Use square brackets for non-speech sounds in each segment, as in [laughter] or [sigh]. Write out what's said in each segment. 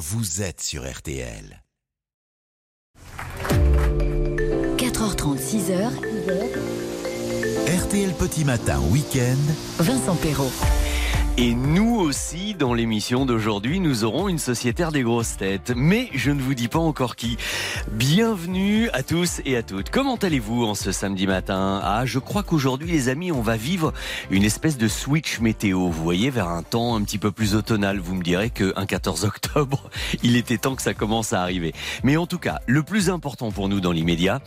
vous êtes sur RTL. 4h30, 6h. RTL Petit Matin Week-end. Vincent Perrault. Et nous aussi, dans l'émission d'aujourd'hui, nous aurons une sociétaire des grosses têtes. Mais je ne vous dis pas encore qui. Bienvenue à tous et à toutes. Comment allez-vous en ce samedi matin? Ah, je crois qu'aujourd'hui, les amis, on va vivre une espèce de switch météo. Vous voyez, vers un temps un petit peu plus automnal. Vous me direz qu'un 14 octobre, [laughs] il était temps que ça commence à arriver. Mais en tout cas, le plus important pour nous dans l'immédiat,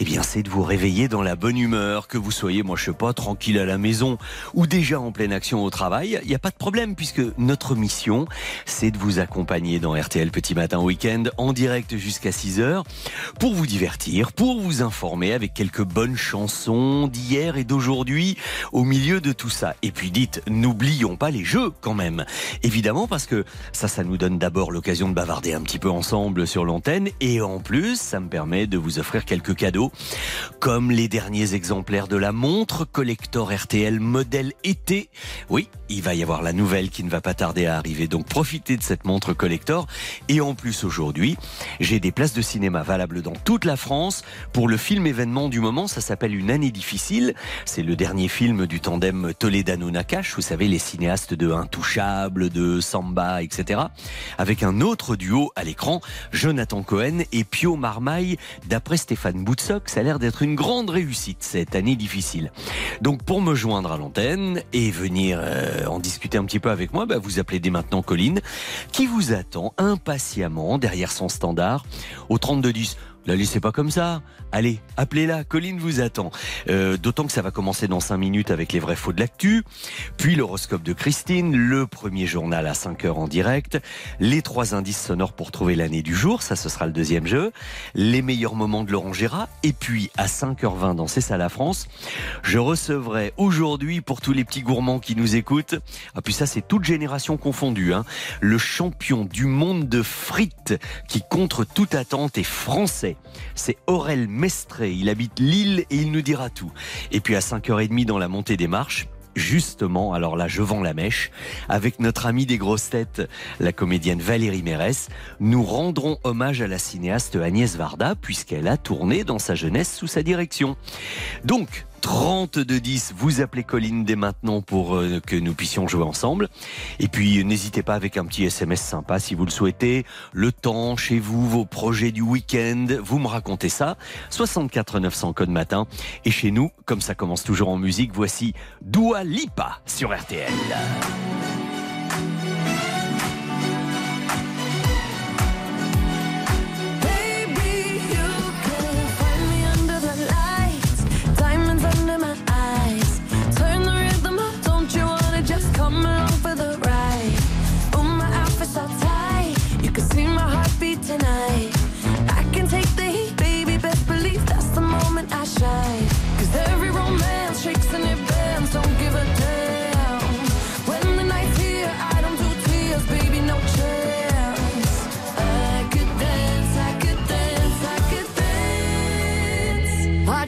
eh bien, c'est de vous réveiller dans la bonne humeur, que vous soyez, moi, je sais pas, tranquille à la maison ou déjà en pleine action au travail. Il y a pas de problème puisque notre mission, c'est de vous accompagner dans RTL Petit Matin Week-end en direct jusqu'à 6h pour vous divertir, pour vous informer avec quelques bonnes chansons d'hier et d'aujourd'hui au milieu de tout ça. Et puis dites, n'oublions pas les jeux quand même. Évidemment parce que ça, ça nous donne d'abord l'occasion de bavarder un petit peu ensemble sur l'antenne et en plus, ça me permet de vous offrir quelques cadeaux comme les derniers exemplaires de la montre collector RTL modèle été. Oui, il va y avoir la nouvelle qui ne va pas tarder à arriver. Donc profitez de cette montre collector. Et en plus aujourd'hui, j'ai des places de cinéma valables dans toute la France pour le film événement du moment. Ça s'appelle Une année difficile. C'est le dernier film du tandem Toledano-Nakash. Vous savez, les cinéastes de Intouchable, de Samba, etc. Avec un autre duo à l'écran, Jonathan Cohen et Pio Marmaille. D'après Stéphane Boutsock, ça a l'air d'être une grande réussite cette année difficile. Donc pour me joindre à l'antenne et venir euh, en discuter un petit peu avec moi, bah, vous appelez dès maintenant Colline, qui vous attend impatiemment derrière son standard au 3210. La laissez pas comme ça. Allez, appelez-la. Colline vous attend. Euh, D'autant que ça va commencer dans 5 minutes avec les vrais faux de l'actu. Puis l'horoscope de Christine, le premier journal à 5 heures en direct. Les trois indices sonores pour trouver l'année du jour. Ça, ce sera le deuxième jeu. Les meilleurs moments de Laurent Gérard. Et puis, à 5h20 dans C'est ça la France, je recevrai aujourd'hui, pour tous les petits gourmands qui nous écoutent, ah puis ça, c'est toute génération confondue, hein, le champion du monde de frites qui, contre toute attente, est français. C'est Aurel Il habite Lille et il nous dira tout. Et puis à 5h30 dans la montée des marches, justement, alors là je vends la mèche, avec notre amie des grosses têtes, la comédienne Valérie Mérès, nous rendrons hommage à la cinéaste Agnès Varda, puisqu'elle a tourné dans sa jeunesse sous sa direction. Donc, 3210, vous appelez Colline dès maintenant pour euh, que nous puissions jouer ensemble. Et puis n'hésitez pas avec un petit SMS sympa si vous le souhaitez. Le temps chez vous, vos projets du week-end, vous me racontez ça. 64 900 code matin. Et chez nous, comme ça commence toujours en musique, voici Dua Lipa sur RTL.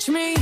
Dance. Watch me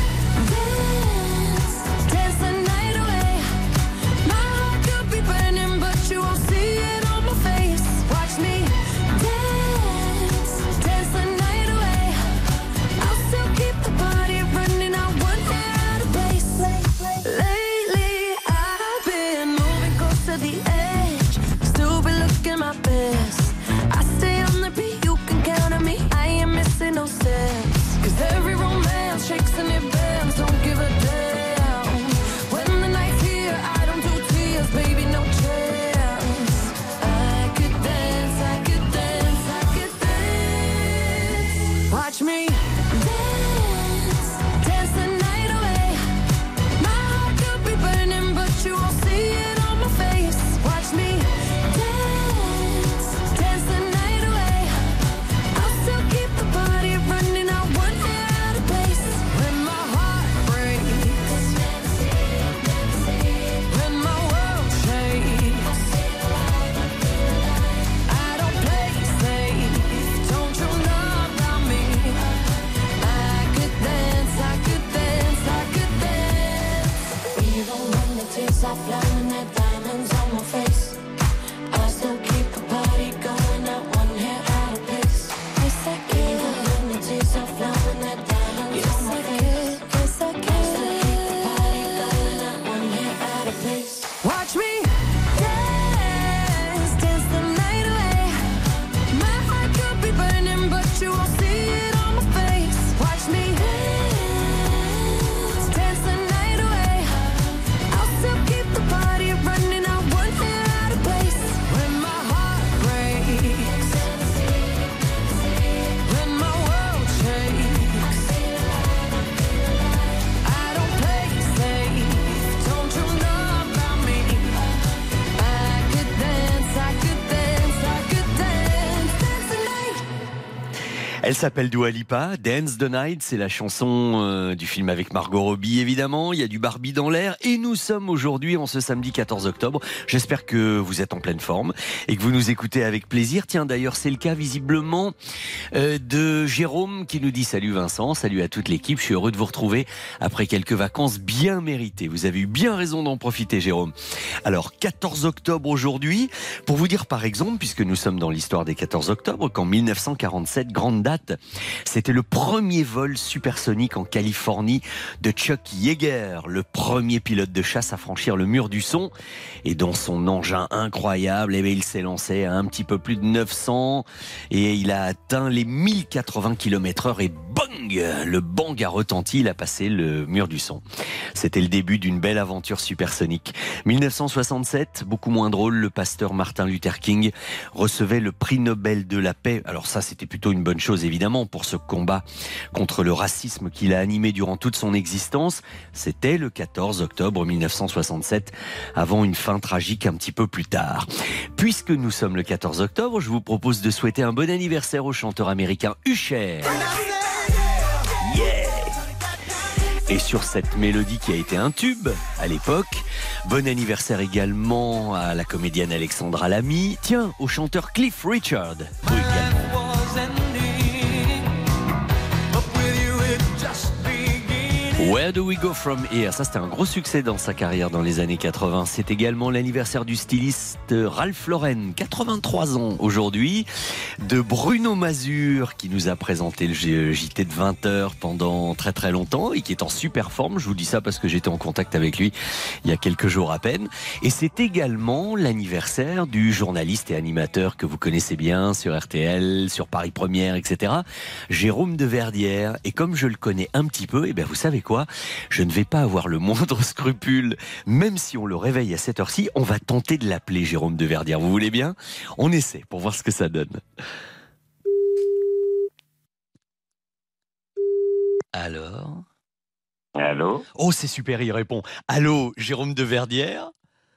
la. S'appelle Dua Lipa, Dance the Night, c'est la chanson euh, du film avec Margot Robbie évidemment, il y a du Barbie dans l'air et nous sommes aujourd'hui en ce samedi 14 octobre. J'espère que vous êtes en pleine forme et que vous nous écoutez avec plaisir. Tiens d'ailleurs c'est le cas visiblement euh, de Jérôme qui nous dit salut Vincent, salut à toute l'équipe, je suis heureux de vous retrouver après quelques vacances bien méritées. Vous avez eu bien raison d'en profiter Jérôme. Alors 14 octobre aujourd'hui, pour vous dire par exemple, puisque nous sommes dans l'histoire des 14 octobre, qu'en 1947, grande date, c'était le premier vol supersonique en Californie de Chuck Yeager, le premier pilote de chasse à franchir le mur du son. Et dans son engin incroyable, eh il s'est lancé à un petit peu plus de 900 et il a atteint les 1080 km heure et bang Le bang a retenti, il a passé le mur du son. C'était le début d'une belle aventure supersonique. 1967, beaucoup moins drôle, le pasteur Martin Luther King recevait le prix Nobel de la paix. Alors ça, c'était plutôt une bonne chose évidemment pour ce combat contre le racisme qu'il a animé durant toute son existence. C'était le 14 octobre 1967, avant une fin tragique un petit peu plus tard. Puisque nous sommes le 14 octobre, je vous propose de souhaiter un bon anniversaire au chanteur américain Usher. Et sur cette mélodie qui a été un tube à l'époque. Bon anniversaire également à la comédienne Alexandra Lamy. Tiens, au chanteur Cliff Richard. Where do we go from here? Ça, c'était un gros succès dans sa carrière dans les années 80. C'est également l'anniversaire du styliste Ralph Lauren, 83 ans aujourd'hui, de Bruno Mazur, qui nous a présenté le JT de 20h pendant très très longtemps et qui est en super forme. Je vous dis ça parce que j'étais en contact avec lui il y a quelques jours à peine. Et c'est également l'anniversaire du journaliste et animateur que vous connaissez bien sur RTL, sur Paris Première, etc. Jérôme de Verdière. Et comme je le connais un petit peu, et bien vous savez quoi? Je ne vais pas avoir le moindre [laughs] scrupule, même si on le réveille à cette heure-ci, on va tenter de l'appeler Jérôme de Verdière. Vous voulez bien? On essaie pour voir ce que ça donne. Alors? Allô? Oh, c'est super, il répond. Allô, Jérôme de Verdière?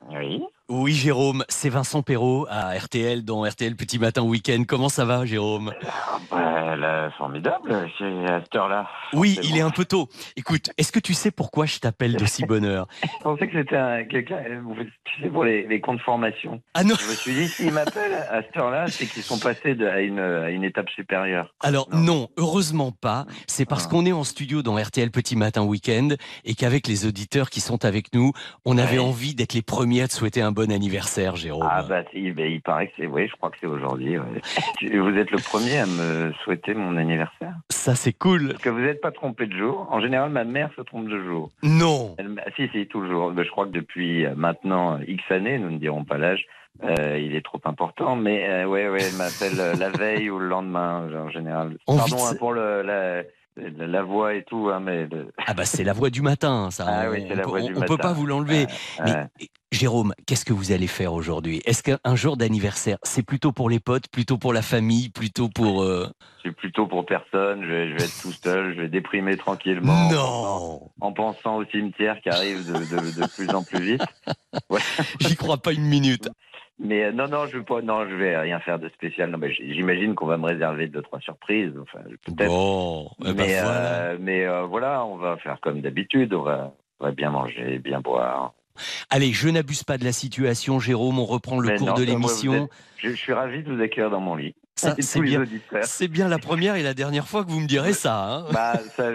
Oui Oui, Jérôme, c'est Vincent Perrault à RTL dans RTL Petit Matin Week-end. Comment ça va, Jérôme? Ah, bah, là, formidable, c'est à cette heure-là. Oui, il bon. est un peu tôt. Écoute, est-ce que tu sais pourquoi je t'appelle de si bonne heure? [laughs] Je pensais que c'était un- quelqu'un, euh, tu sais, pour les, les comptes formation. Ah non Je me suis dit, s'ils m'appellent [laughs] à cette heure-là, c'est qu'ils sont passés de- à, une, à une étape supérieure. Alors Non. non, heureusement pas. C'est parce Ah. qu'on est en studio dans RTL Petit Matin Week-end et qu'avec les auditeurs qui sont avec nous, on avait envie d'être les premiers à te souhaiter un bon anniversaire, Jérôme. Ah bah, si, bah, il paraît que c'est, oui, je crois que c'est aujourd'hui. ouais. [laughs] Vous êtes le premier à me souhaiter mon anniversaire. Ça c'est cool. Parce que vous n'êtes pas trompé de jour. En général, ma mère se trompe de jour. Non. Elle si, si, toujours. Mais je crois que depuis euh, maintenant X années, nous ne dirons pas l'âge, euh, il est trop important. Mais euh, ouais, ouais, elle m'appelle euh, la veille ou le lendemain, en général. Pardon hein, pour le, la, la, voix et tout, hein, mais le- Ah bah c'est la voix du matin, ça. Ah on, oui, c'est la on voix peut- du on peut matin. pas vous l'enlever. euh, Mais euh, Jérôme, qu'est-ce que vous allez faire aujourd'hui? Est-ce qu'un jour d'anniversaire, c'est plutôt pour les potes, plutôt pour la famille, plutôt pour... euh, suis plutôt pour personne. Je vais, je vais être tout seul. Je vais déprimer tranquillement. en Non En pensant au cimetière qui arrive de, de, de plus en plus vite. [laughs] Ouais. J'y crois pas une minute. [laughs] Mais euh, non, non, je pas, non, je vais rien faire de spécial. Non, mais j'imagine qu'on va me réserver deux trois surprises. Enfin, peut-être. Bon, eh ben mais voilà. euh, mais euh, voilà, on va faire comme d'habitude. On va, on va bien manger, bien boire. Allez, je n'abuse pas de la situation, Jérôme, on reprend le Mais cours non, de l'émission. êtes- Je, je suis ravi de vous accueillir dans mon lit. Ça, c'est bien. C'est bien la première et la dernière fois que vous me direz ça. hein. Bah, ça,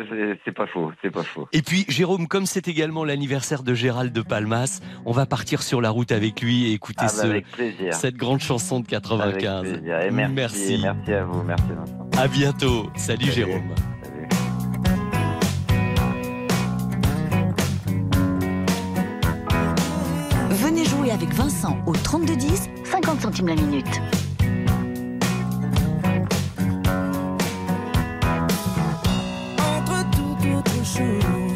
c'est- pas faux, c'est pas faux. Et puis, Jérôme, comme c'est également l'anniversaire de Gérald de Palmas, on va partir sur la route avec lui et écouter Ah, bah, ce- cette grande chanson de Avec 95. plaisir. Et merci, Merci. merci à vous, merci Vincent. À bientôt. Salut, Salut. Jérôme. Salut. Venez jouer avec Vincent au 3210, 50 centimes la minute. Toute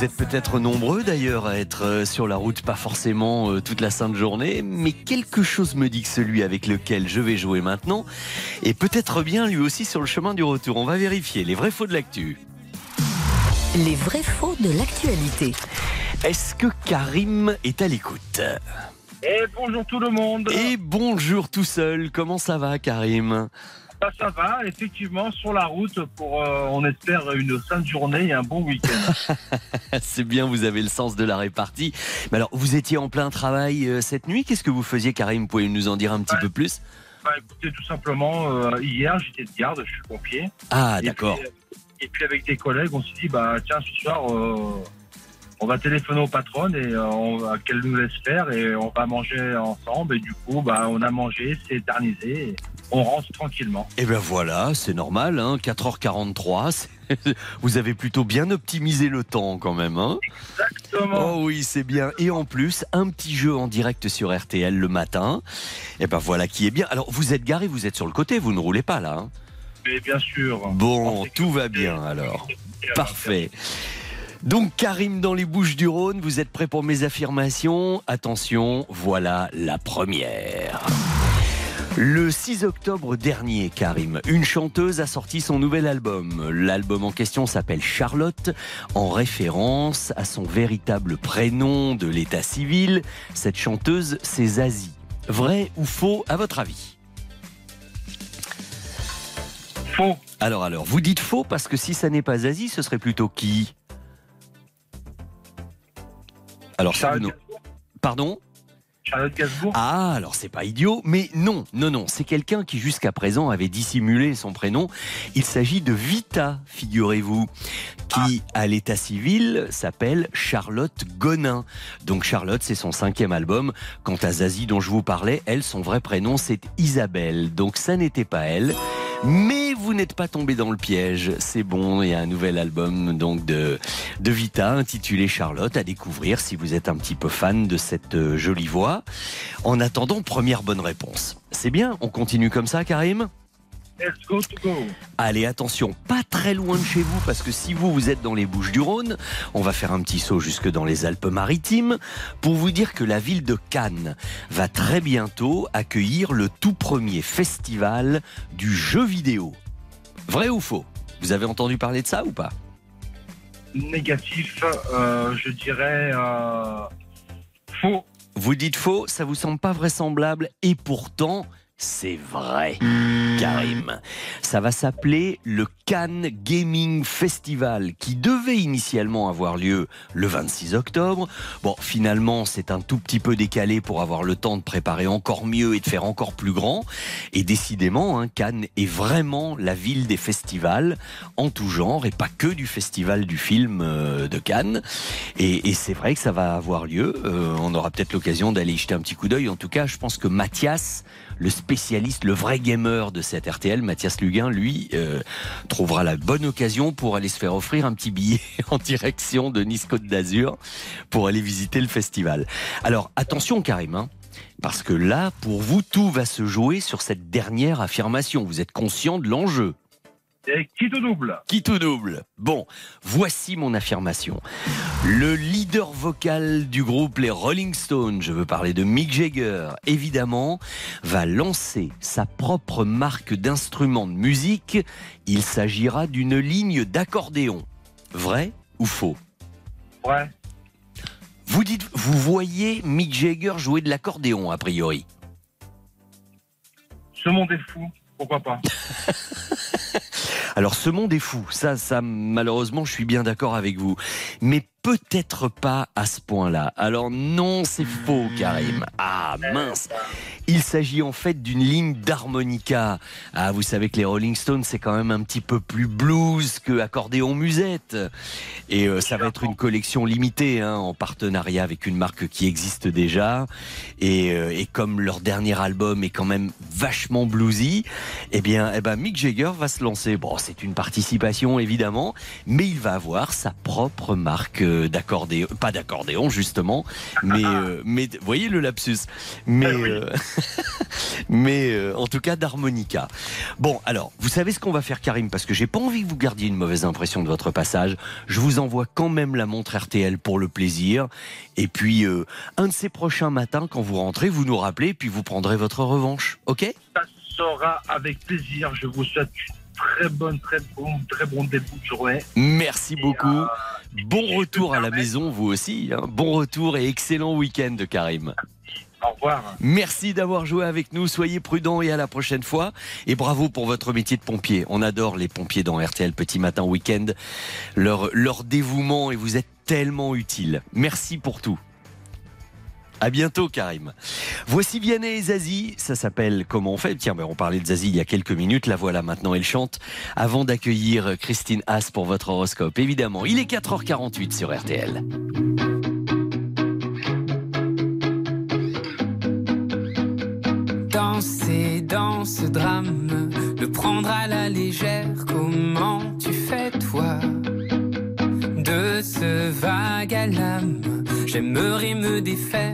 vous êtes peut-être nombreux d'ailleurs à être euh, sur la route, pas forcément euh, toute la sainte journée, mais quelque chose me dit que celui avec lequel je vais jouer maintenant est peut-être bien lui aussi sur le chemin du retour. On va vérifier les vrais faux de l'actu. Les vrais faux de l'actualité. Est-ce que Karim est à l'écoute? Et bonjour tout le monde. Et bonjour tout seul, comment ça va Karim? Ça, ça va, effectivement, sur la route pour, euh, on espère, une sainte journée et un bon week-end. [laughs] C'est bien, vous avez le sens de la répartie. Mais alors, vous étiez en plein travail euh, cette nuit, qu'est-ce que vous faisiez Karim? Pouvez nous en dire un petit Ouais. peu plus? Bah, écoutez, tout simplement, euh, hier, j'étais de garde, je suis pompier. Ah d'accord. Et puis, avec des collègues, on s'est dit, bah, tiens, ce soir, on va téléphoner aux patronnes et euh, qu'elles nous laissent faire et on va manger ensemble. Et du coup, bah, on a mangé, c'est éternisé. Et on rentre tranquillement. Et ben voilà, c'est normal, hein, 4h43. c'est- [laughs] Vous avez plutôt bien optimisé le temps quand même. Hein Exactement. oh oui, c'est bien. Et en plus, un petit jeu en direct sur RTL le matin. Et ben voilà qui est bien. Alors, vous êtes garé, vous êtes sur le côté, vous ne roulez pas là. hein Mais bien sûr. bon, tout va bien alors. Parfait. Donc Karim dans les Bouches du Rhône, vous êtes prêt pour mes affirmations? Attention, voilà la première. Le 6 octobre dernier, Karim, une chanteuse a sorti son nouvel album. L'album en question s'appelle Charlotte, en référence à son véritable prénom de l'état civil. Cette chanteuse, c'est Zazie. Vrai ou faux, à votre avis? Faux. Alors, alors, vous dites faux parce que si ça n'est pas Zazie, ce serait plutôt qui? Alors, ça, Pardon? Charlotte Gainsbourg. Ah, alors c'est pas idiot, mais non, non, non, c'est quelqu'un qui jusqu'à présent avait dissimulé son prénom. Il s'agit de Vita, figurez-vous, qui à l'état civil s'appelle Charlotte Gonin. Donc Charlotte, c'est son cinquième album. Quant à Zazie dont je vous parlais, elle, son vrai prénom, c'est Isabelle. Donc ça n'était pas elle. Mais vous n'êtes pas tombé dans le piège, c'est bon, il y a un nouvel album donc de, de Vita intitulé Charlotte à découvrir si vous êtes un petit peu fan de cette euh, jolie voix. En attendant, première bonne réponse. C'est bien, on continue comme ça Karim? Let's go to go. Allez, attention, pas très loin de chez vous, parce que si vous, vous êtes dans les Bouches du Rhône, on va faire un petit saut jusque dans les Alpes-Maritimes, pour vous dire que la ville de Cannes va très bientôt accueillir le tout premier festival du jeu vidéo. Vrai ou faux? Vous avez entendu parler de ça ou pas? Négatif, euh, je dirais euh, faux. Vous dites faux, ça vous semble pas vraisemblable, et pourtant, c'est vrai, Karim. Ça va s'appeler le Cannes Gaming Festival qui devait initialement avoir lieu le 26 octobre. Bon, finalement, c'est un tout petit peu décalé pour avoir le temps de préparer encore mieux et de faire encore plus grand. Et décidément, hein, Cannes est vraiment la ville des festivals en tout genre et pas que du festival du film euh, de Cannes. Et, et c'est vrai que ça va avoir lieu. Euh, on aura peut-être l'occasion d'aller y jeter un petit coup d'œil. En tout cas, je pense que Mathias le spécialiste, le vrai gamer de cette RTL, Mathias Luguin, lui, euh, trouvera la bonne occasion pour aller se faire offrir un petit billet [laughs] en direction de Nice Côte d'Azur pour aller visiter le festival. Alors attention Karim, hein, parce que là, pour vous, tout va se jouer sur cette dernière affirmation. Vous êtes conscient de l'enjeu. Et qui tout double Qui tout double Bon, voici mon affirmation. Le leader vocal du groupe Les Rolling Stones, je veux parler de Mick Jagger, évidemment, va lancer sa propre marque d'instruments de musique. Il s'agira d'une ligne d'accordéon. Vrai ou faux? Ouais. Vous dites, vous voyez Mick Jagger jouer de l'accordéon, a priori? Ce monde est fou. Pourquoi pas? [laughs] Alors ce monde est fou, ça, ça malheureusement je suis bien d'accord avec vous, mais peut-être pas à ce point-là. Alors non, c'est faux Karim. Ah mince, il s'agit en fait d'une ligne d'harmonica. Ah vous savez que les Rolling Stones c'est quand même un petit peu plus blues que accordéon musette, et euh, ça va être une collection limitée hein, en partenariat avec une marque qui existe déjà, et, euh, et comme leur dernier album est quand même vachement bluesy, eh bien, eh ben Mick Jagger va se lancer. Bon, c'est une participation évidemment, mais il va avoir sa propre marque d'accordéon, pas d'accordéon justement, mais euh, mais voyez le lapsus, mais euh, [laughs] mais euh, en tout cas d'harmonica. Bon, alors vous savez ce qu'on va faire, Karim, parce que j'ai pas envie que vous gardiez une mauvaise impression de votre passage. Je vous envoie quand même la montre RTL pour le plaisir, et puis euh, un de ces prochains matins quand vous rentrez, vous nous rappelez, puis vous prendrez votre revanche, ok? Ça sera avec plaisir. Je vous souhaite une très bonne, très bon, très bon début de journée. Merci beaucoup. euh, Bon retour à la maison, vous aussi. hein. Bon retour et excellent week-end, Karim. Au revoir. Merci d'avoir joué avec nous. Soyez prudents et à la prochaine fois. Et bravo pour votre métier de pompier. On adore les pompiers dans RTL Petit Matin Week-end. Leur, leur dévouement et vous êtes tellement utiles. Merci pour tout. À bientôt, Karim. Voici Vianney et Zazie. Ça s'appelle Comment on fait? Tiens, ben, on parlait de Zazie il y a quelques minutes. La voilà maintenant, elle chante. Avant d'accueillir Christine Haas pour votre horoscope, évidemment. Il est 4h48 sur RTL. Danser dans ce drame, le prendre à la légère, comment tu fais toi? De ce vague à l'âme, j'aimerais me défaire,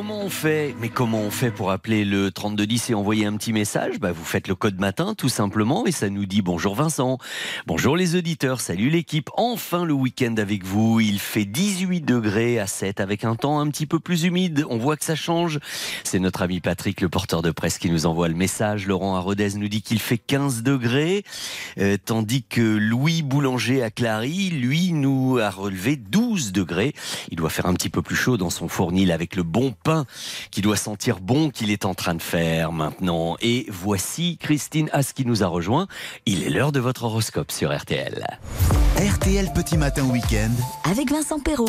Comment on fait? Mais comment on fait pour appeler le 3210 et envoyer un petit message? Bah, Vous faites le code matin tout simplement et ça nous dit bonjour Vincent, bonjour les auditeurs, salut l'équipe. Enfin le week-end avec vous. Il fait 18 degrés à 7 avec un temps un petit peu plus humide. On voit que ça change. C'est notre ami Patrick, le porteur de presse, qui nous envoie le message. Laurent Arodez nous dit qu'il fait 15 degrés, euh, tandis que Louis Boulanger à Clary, lui, nous a relevé 12 degrés. Il doit faire un petit peu plus chaud dans son fournil avec le bon pain qui doit sentir bon qu'il est en train de faire maintenant. Et voici Christine As qui nous a rejoint. Il est l'heure de votre horoscope sur RTL. RTL Petit Matin Week-end. avec Vincent Perrault.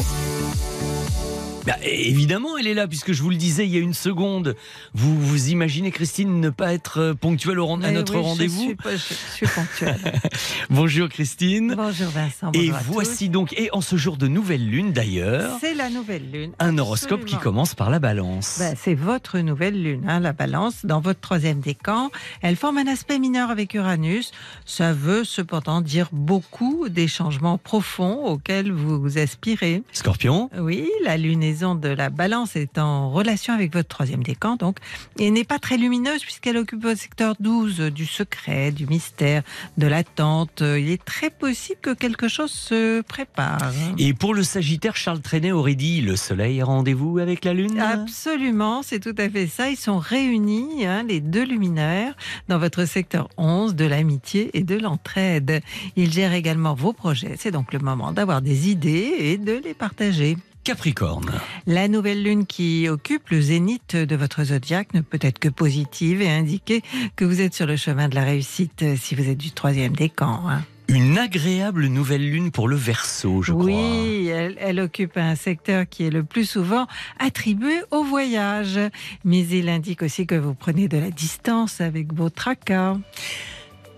Bah, évidemment, elle est là, puisque je vous le disais il y a une seconde. Vous vous imaginez, Christine, ne pas être euh, ponctuelle au à Eh notre oui, rendez-vous suis, pas- je, je suis ponctuelle. [laughs] Bonjour Christine. Bonjour Vincent. Et à voici donc, et en ce jour de nouvelle lune d'ailleurs, C'est la nouvelle lune. un horoscope qui commence par la balance. Ben, c'est votre nouvelle lune, hein, la balance, dans votre troisième décan. Elle forme un aspect mineur avec Uranus. Ça veut cependant dire beaucoup des changements profonds auxquels vous aspirez. Scorpion, Oui, la lunaison de la balance est en relation avec votre troisième décan, donc, et n'est pas très lumineuse puisqu'elle occupe le secteur 12 du secret, du mystère, de l'attente. Il est très possible que quelque chose se prépare. et pour le Sagittaire, Charles Trenet aurait dit le soleil rendez-vous avec la lune? Absolument, c'est tout à fait ça. Ils sont réunis, hein, les deux luminaires, dans votre secteur 11 de l'amitié et de l'entraide. Ils gèrent également vos projets. C'est donc le moment d'avoir des idées et de les partager. Capricorne, La nouvelle lune qui occupe le zénith de votre zodiaque ne peut être que positive et indiquer que vous êtes sur le chemin de la réussite si vous êtes du troisième décan. hein. une agréable nouvelle lune pour le Verseau, je crois. oui, elle, elle occupe un secteur qui est le plus souvent attribué au voyage. Mais il indique aussi que vous prenez de la distance avec vos tracas.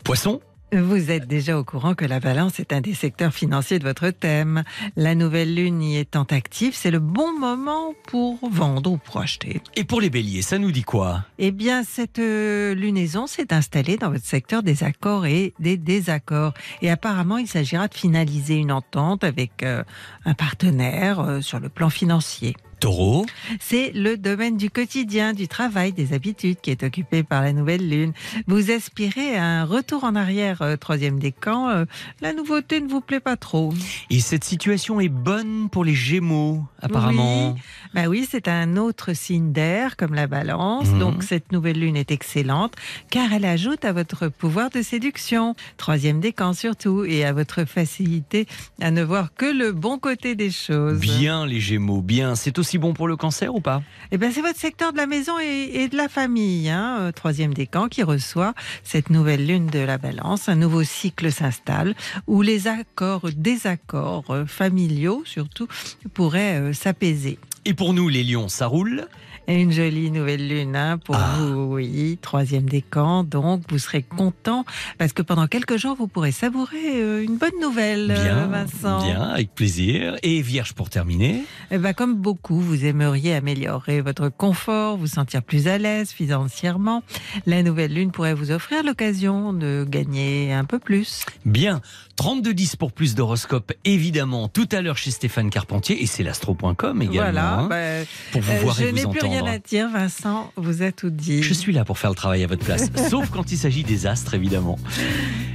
Poisson, Vous êtes déjà au courant que la balance est un des secteurs financiers de votre thème. La nouvelle lune y étant active, c'est le bon moment pour vendre ou pour acheter. et pour les béliers, ça nous dit quoi? Eh bien, cette euh, lunaison s'est installée dans votre secteur des accords et des désaccords. Et apparemment, il s'agira de finaliser une entente avec euh, un partenaire euh, sur le plan financier. Taureau, C'est le domaine du quotidien, du travail, des habitudes qui est occupé par la nouvelle lune. Vous aspirez à un retour en arrière, euh, troisième décan. Euh, la nouveauté ne vous plaît pas trop. et cette situation est bonne pour les Gémeaux, apparemment. Bah oui, c'est un autre signe d'air comme la balance. Mhm. Donc cette nouvelle lune est excellente car elle ajoute à votre pouvoir de séduction, troisième décan surtout, et à votre facilité à ne voir que le bon côté des choses. Bien les Gémeaux, bien. C'est aussi bon pour le cancer ou pas? Eh ben c'est votre secteur de la maison et, et de la famille, hein, euh, troisième décan, qui reçoit cette nouvelle lune de la balance. Un nouveau cycle s'installe où les accords, désaccords euh, familiaux surtout, pourraient euh, s'apaiser. Et pour nous, les lions, ça roule? Une jolie nouvelle lune hein, pour Ah. vous, oui, troisième décan. Donc, vous serez content parce que pendant quelques jours, vous pourrez savourer euh, une bonne nouvelle, euh, Bien, Vincent. bien, avec plaisir. Et Vierge pour terminer. Eh ben, comme beaucoup, vous aimeriez améliorer votre confort, vous sentir plus à l'aise financièrement. La nouvelle lune pourrait vous offrir l'occasion de gagner un peu plus. Bien, 32-10 pour plus d'horoscopes, évidemment, tout à l'heure chez Stéphane Carpentier, et c'est l'astro.com également, voilà. hein, ben, pour vous euh, voir je et n'ai vous plus rien entendre. à dire, Vincent. Vous a tout dit. Je suis là pour faire le travail à votre place, [laughs] sauf quand il s'agit des astres, évidemment.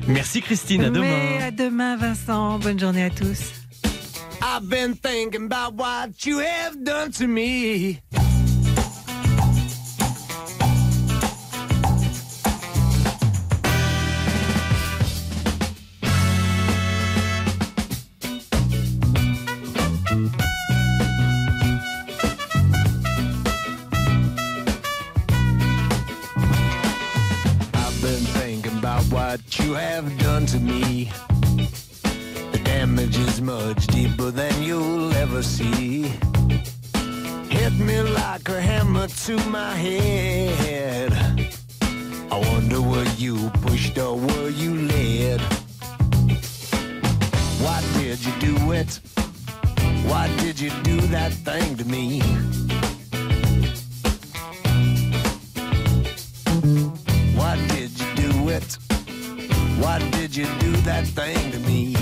Merci Christine, à Mais demain. à demain, Vincent. Bonne journée à tous. I've been thinking about what you have done to me. What you have done to me. The damage is much deeper than you'll ever see. Hit me like a hammer to my head. I wonder were you pushed or were you led? Why did you do it? Why did you do that thing to me? Why did you do it? Why did you do that thing to me?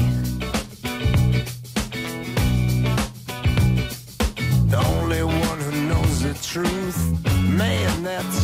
The only one who knows the truth, man, that's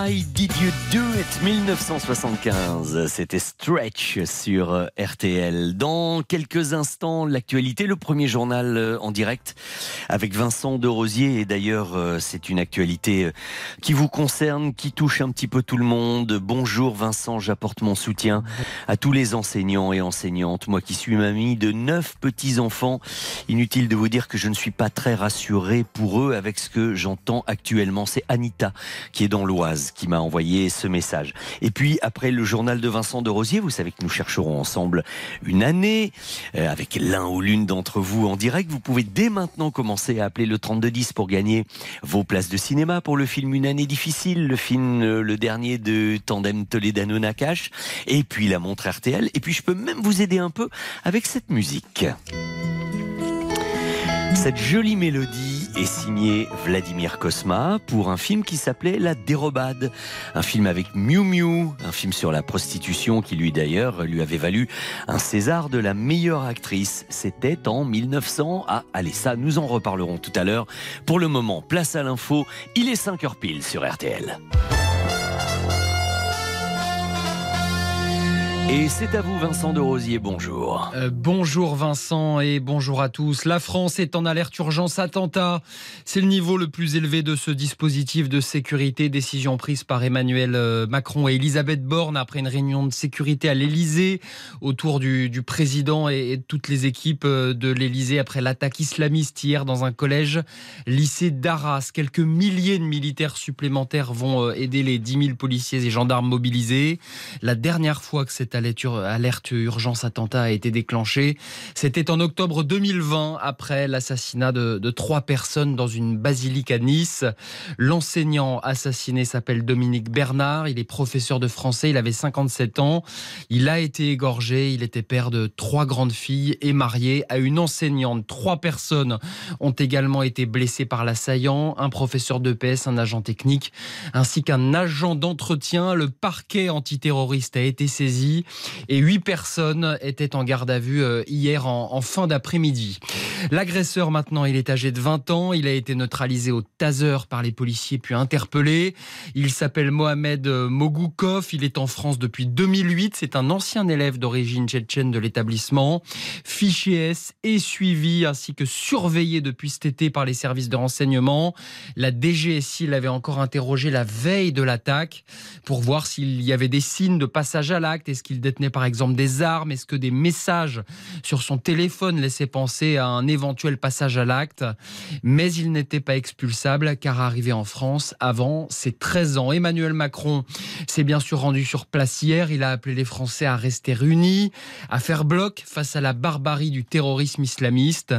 I You Do It 1975, c'était Stretch sur euh, RTL. Dans quelques instants, l'actualité, le premier journal euh, en direct avec Vincent de Rosier. Et d'ailleurs, euh, c'est une actualité qui vous concerne, qui touche un petit peu tout le monde. Bonjour Vincent, j'apporte mon soutien à tous les enseignants et enseignantes. Moi qui suis mamie de neuf petits-enfants, inutile de vous dire que je ne suis pas très rassuré pour eux avec ce que j'entends actuellement. C'est Anita qui est dans l'Oise qui m'a envoyé ce message. Et puis après le journal de Vincent de Rosier, vous savez que nous chercherons ensemble une année euh, avec l'un ou l'une d'entre vous en direct. Vous pouvez dès maintenant commencer à appeler le 3210 pour gagner vos places de cinéma pour le film Une année difficile, le film euh, le dernier de Tandem Toledano Nakash et puis la montre RTL. Et puis je peux même vous aider un peu avec cette musique. Cette jolie mélodie est signée Vladimir Kosma pour un film qui s'appelait La Dérobade. Un film avec Miu Miu, un film sur la prostitution qui lui d'ailleurs lui avait valu un César de la meilleure actrice. C'était en 1900. Ah, allez, ça, nous en reparlerons tout à l'heure. Pour le moment, place à l'info. Il est 5h pile sur RTL. Et c'est à vous Vincent de Rosier, bonjour. Euh, bonjour Vincent et bonjour à tous. La France est en alerte urgence attentat. C'est le niveau le plus élevé de ce dispositif de sécurité. Décision prise par Emmanuel euh, Macron et Elisabeth Borne après une réunion de sécurité à l'Elysée autour du, du président et, toutes les équipes euh, de l'Elysée après l'attaque islamiste hier dans un collège lycée d'Arras. Quelques milliers de militaires supplémentaires vont aider les 10 000 policiers et gendarmes mobilisés. La dernière fois que cette alerte ur- alerte urgence attentat a été déclenchée, c'était en octobre 2020 après l'assassinat de, de trois personnes dans une basilique à Nice. L'enseignant assassiné s'appelle Dominique Bernard, il est professeur de français, il avait 57 ans, il a été égorgé, il était père de trois grandes filles et marié à une enseignante. Trois personnes ont également été blessées par l'assaillant, un professeur de PS, un agent technique, ainsi qu'un agent d'entretien. Le parquet antiterroriste a été saisi. Et huit personnes étaient en garde à vue euh, hier en, fin d'après-midi. L'agresseur maintenant, il est âgé de 20 ans, il a été neutralisé au taser par les policiers puis interpellé. Il s'appelle Mohamed euh, Mogoukov, il est en France depuis 2008, c'est un ancien élève d'origine tchétchène de l'établissement, fiché S et suivi ainsi que surveillé depuis cet été par les services de renseignement. La DGSI l'avait encore interrogé la veille de l'attaque pour voir s'il y avait des signes de passage à l'acte. Est-ce qu'il détenait par exemple des armes? Est-ce que des messages sur son téléphone laissaient penser à un éventuel passage à l'acte? Mais il n'était pas expulsable car arrivé en France avant ses 13 ans. Emmanuel Macron s'est bien sûr rendu sur place hier. Il a appelé les Français à rester unis, à faire bloc face à la barbarie du terrorisme islamiste.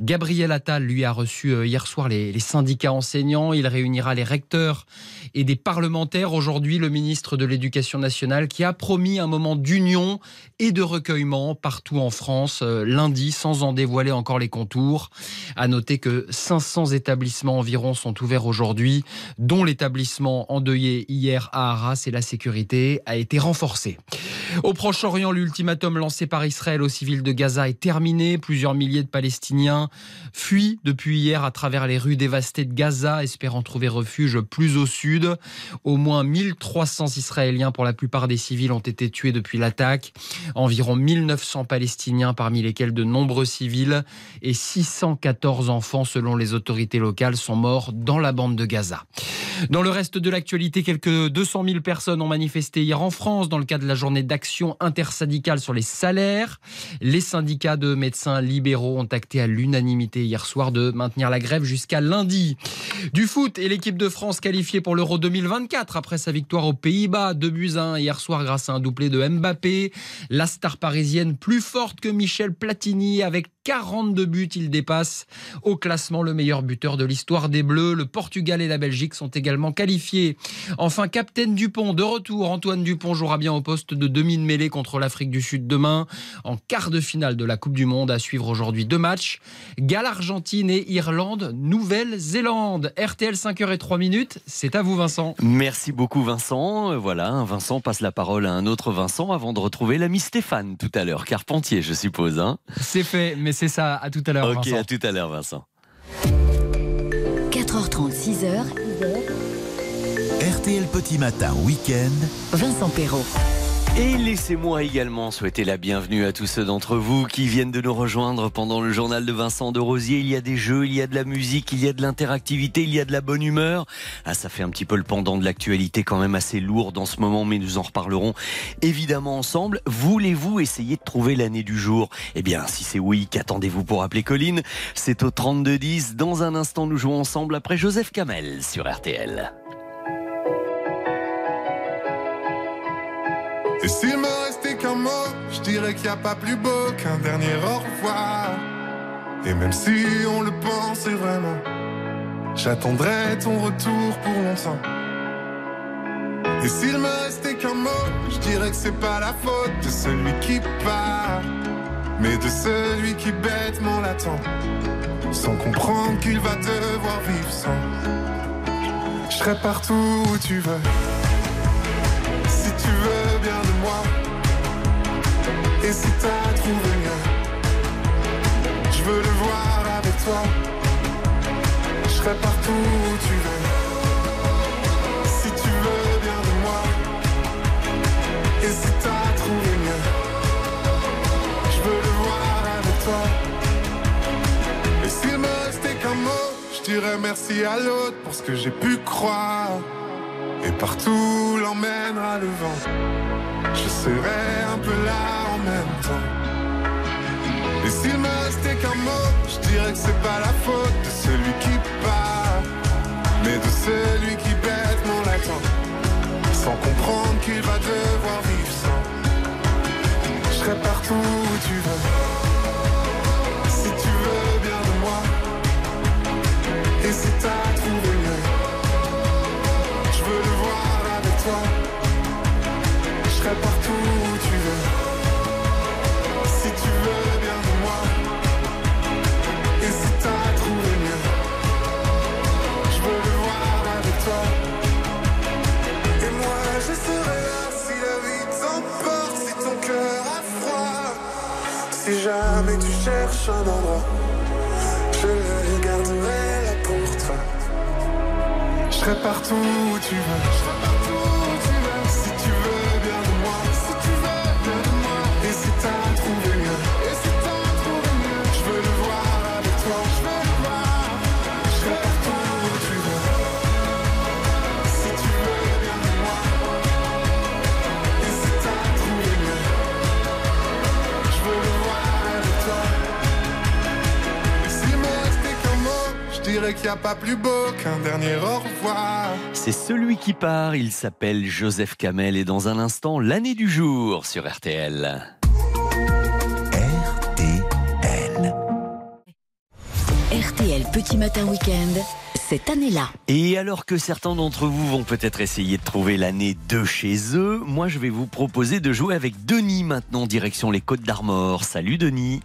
Gabriel Attal, lui, a reçu euh, hier soir les, les syndicats enseignants. Il réunira les recteurs et des parlementaires. Aujourd'hui, le ministre de l'Éducation nationale qui a promis un moment d'union et de recueillement partout en France euh, lundi, sans en dévoiler encore les contours. À noter que 500 établissements environ sont ouverts aujourd'hui, dont l'établissement endeuillé hier à Arras et la sécurité a été renforcée. Au Proche-Orient, l'ultimatum lancé par Israël aux civils de Gaza est terminé. Plusieurs milliers de Palestiniens fuient depuis hier à travers les rues dévastées de Gaza, espérant trouver refuge plus au sud. Au moins 1300 Israéliens, pour la plupart des civils, ont été tués depuis l'attaque. Environ 1900 Palestiniens, parmi lesquels de nombreux civils, et 614 enfants, selon les autorités locales, sont morts dans la bande de Gaza. Dans le reste de l'actualité, quelques 200 000 personnes ont manifesté hier en France dans le cadre de la journée d'action intersyndicale sur les salaires. Les syndicats de médecins libéraux ont acté à l'unanimité hier soir de maintenir la grève jusqu'à lundi. Du foot et l'équipe de France qualifiée pour l'Euro 2024 après sa victoire aux Pays-Bas, 2 buts à 1 hier soir grâce à un doublé de Mbappé. La star parisienne plus forte que Michel Platini avec 42 buts, il dépasse au classement le meilleur buteur de l'histoire des Bleus. Le Portugal et la Belgique sont également qualifiés. Enfin, Captain Dupont de retour. Antoine Dupont jouera bien au poste de demi de mêlée contre l'Afrique du Sud demain en quart de finale de la Coupe du Monde. À suivre aujourd'hui deux matchs. Galles Argentine et Irlande, Nouvelle-Zélande. RTL 5h03 minutes. C'est à vous Vincent. Merci beaucoup Vincent. Euh, Voilà, Vincent passe la parole à un autre Vincent avant de retrouver l'ami Stéphane tout à l'heure. Carpentier, je suppose. Hein C'est fait, mais c'est ça. À tout à l'heure. ok, Vincent. à tout à l'heure Vincent. 4h30, 6h, RTL Petit Matin Week-end. Vincent Perrault. Et laissez-moi également souhaiter la bienvenue à tous ceux d'entre vous qui viennent de nous rejoindre pendant le journal de Vincent de Rosier. Il y a des jeux, il y a de la musique, il y a de l'interactivité, il y a de la bonne humeur. Ah, ça fait un petit peu le pendant de l'actualité quand même assez lourde en ce moment, mais nous en reparlerons évidemment ensemble. Voulez-vous essayer de trouver l'année du jour? Eh bien, si c'est oui, qu'attendez-vous pour appeler Colline? C'est au 3210. Dans un instant, nous jouons ensemble après Joseph Kamel sur RTL. Et s'il me restait qu'un mot, je dirais qu'il n'y a pas plus beau qu'un dernier au revoir. Et même si on le pensait vraiment, j'attendrai ton retour pour longtemps. Et s'il me restait qu'un mot, je dirais que c'est pas la faute de celui qui part, mais de celui qui bêtement l'attend, sans comprendre qu'il va devoir vivre sans. Je serai partout où tu veux, si tu veux bien de moi. Et si t'as trouvé mieux, je veux le voir avec toi. Je serai partout où tu veux. Si tu veux bien de moi. Et si t'as trouvé mieux, je veux le voir avec toi. Et s'il me restait qu'un mot, je dirais merci à l'autre pour ce que j'ai pu croire. Et partout l'emmènera le vent. Je serai un peu là en même temps. Et s'il me restait qu'un mot, je dirais que c'est pas la faute de celui qui part, mais de celui qui bêtement l'attend, sans comprendre qu'il va devoir vivre sans. Je serai partout où tu veux, je le garderai là pour toi. Je serai partout où tu veux. A pas plus beau qu'un dernier au revoir. C'est celui qui part, il s'appelle Joseph Kamel et dans un instant, l'année du jour sur RTL. RTL Petit Matin Week-end, cette année-là. Et alors que certains d'entre vous vont peut-être essayer de trouver l'année de chez eux, moi je vais vous proposer de jouer avec Denis maintenant, direction les Côtes d'Armor. Salut Denis.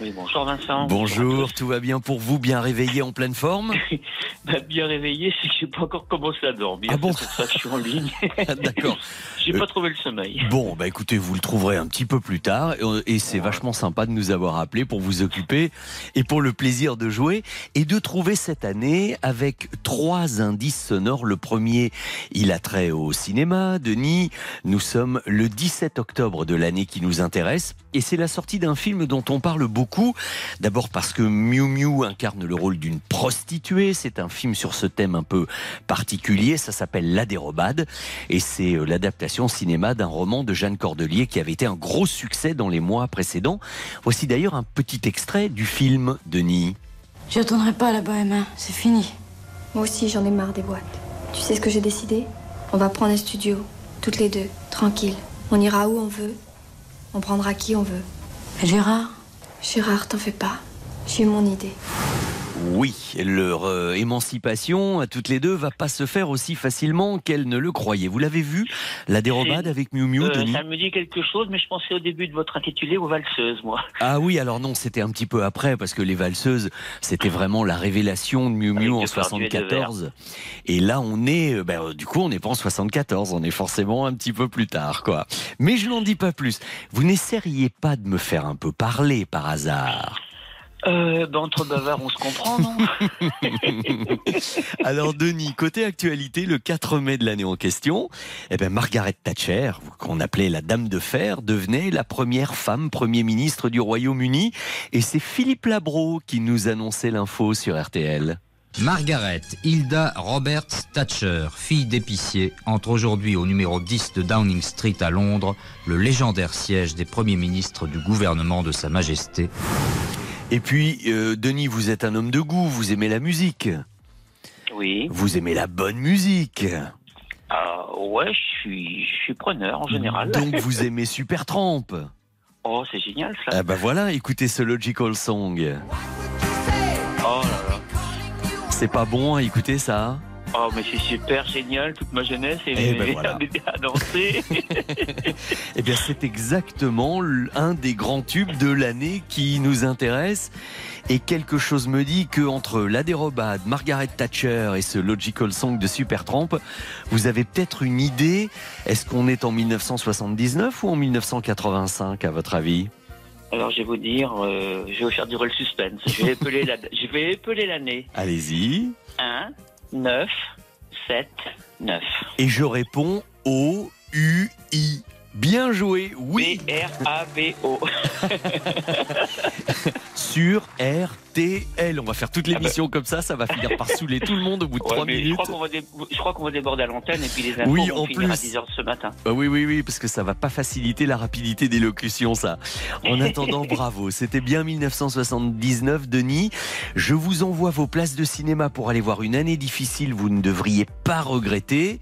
Oui, bonjour Vincent. Bonjour, tout va bien pour vous, bien réveillé, en pleine forme [laughs] Bah, bien réveillé, c'est que j'ai pas encore commencé à dormir. Ah bon C'est pour ça que je suis en ligne. [laughs] D'accord. [laughs] j'ai Euh, pas trouvé le sommeil. Bon, bah écoutez, vous le trouverez un petit peu plus tard et- et c'est vachement sympa de nous avoir appelés pour vous occuper et pour le plaisir de jouer et de trouver cette année avec trois indices sonores. Le premier, il a trait au cinéma. Denis, nous sommes le 17 octobre de l'année qui nous intéresse et c'est la sortie d'un film dont on parle beaucoup. D'abord parce que Miu Miu incarne le rôle d'une prostituée. C'est un film sur ce thème un peu particulier. Ça s'appelle La Dérobade et c'est euh, l'adaptation cinéma d'un roman de Jeanne Cordelier qui avait été un gros succès dans les mois précédents. Voici d'ailleurs un petit extrait du film Denis. Je retournerai pas là-bas, Emma. C'est fini. Moi aussi, j'en ai marre des boîtes. Tu sais ce que j'ai décidé? On va prendre un studio, toutes les deux, tranquille. On ira où on veut. On prendra qui on veut. Gérard? Gérard, t'en fais pas. J'ai mon idée. Oui, leur euh, émancipation à toutes les deux va pas se faire aussi facilement qu'elles ne le croyaient. Vous l'avez vu, la dérobade avec Miu Miu, Euh, Denis ça me dit quelque chose, mais je pensais au début de votre intitulé aux valseuses, moi. Ah oui, alors non, c'était un petit peu après parce que les valseuses, c'était vraiment la révélation de Miu Miu Avec en Depardieu et 74. Et là, on est, euh, ben, du coup, on n'est pas en 74, on est forcément un petit peu plus tard, quoi. Mais je n'en dis pas plus. Vous n'essayeriez pas de me faire un peu parler par hasard? Euh, ben, entre bavards, on se comprend, non [laughs] Alors Denis, côté actualité, le 4 mai de l'année en question, eh ben Margaret Thatcher, qu'on appelait la Dame de Fer, devenait la première femme Premier ministre du Royaume-Uni. Et c'est Philippe Labro qui nous annonçait l'info sur RTL. Margaret Hilda Roberts Thatcher, fille d'épicier, entre aujourd'hui au numéro 10 de Downing Street à Londres, le légendaire siège des premiers ministres du gouvernement de Sa Majesté. Et puis, euh, Denis, vous êtes un homme de goût, vous aimez la musique. Oui. Vous aimez la bonne musique. Ah, ouais, je suis, je suis preneur en général. Donc [laughs] vous aimez Supertramp. Oh, c'est génial ça. Ah bah voilà, écoutez ce Logical Song. Oh là là. C'est pas bon à écouter ça Oh, mais c'est super génial, toute ma jeunesse et Eh ben [laughs] voilà. à danser. [laughs] Eh bien, c'est exactement un des grands tubes de l'année qui nous intéresse. Et quelque chose me dit que entre la dérobade, Margaret Thatcher et ce Logical Song de Supertramp, vous avez peut-être une idée. Est-ce qu'on est en 1979 ou en 1985 à votre avis? Alors, je vais vous dire, euh, je vais vous faire durer le suspense. Je vais épeler la, [laughs] je vais épeler l'année. Allez-y. 1, 9, 7, 9. Et je réponds O U I. Bien joué, oui. B-R-A-B-O. [laughs] Sur RTL. On va faire toute l'émission comme ça, ça va finir par saouler tout le monde au bout de Ah Ouais, 3 mais je minutes. je crois qu'on va déborder à l'antenne et puis les infos Oui, vont en finir à plus. 10h ce matin. Ah oui, oui, oui, parce que ça va pas faciliter la rapidité d'élocution, ça. En [laughs] attendant, bravo. C'était bien 1979, Denis. Je vous envoie vos places de cinéma pour aller voir une année difficile. Vous ne devriez pas regretter.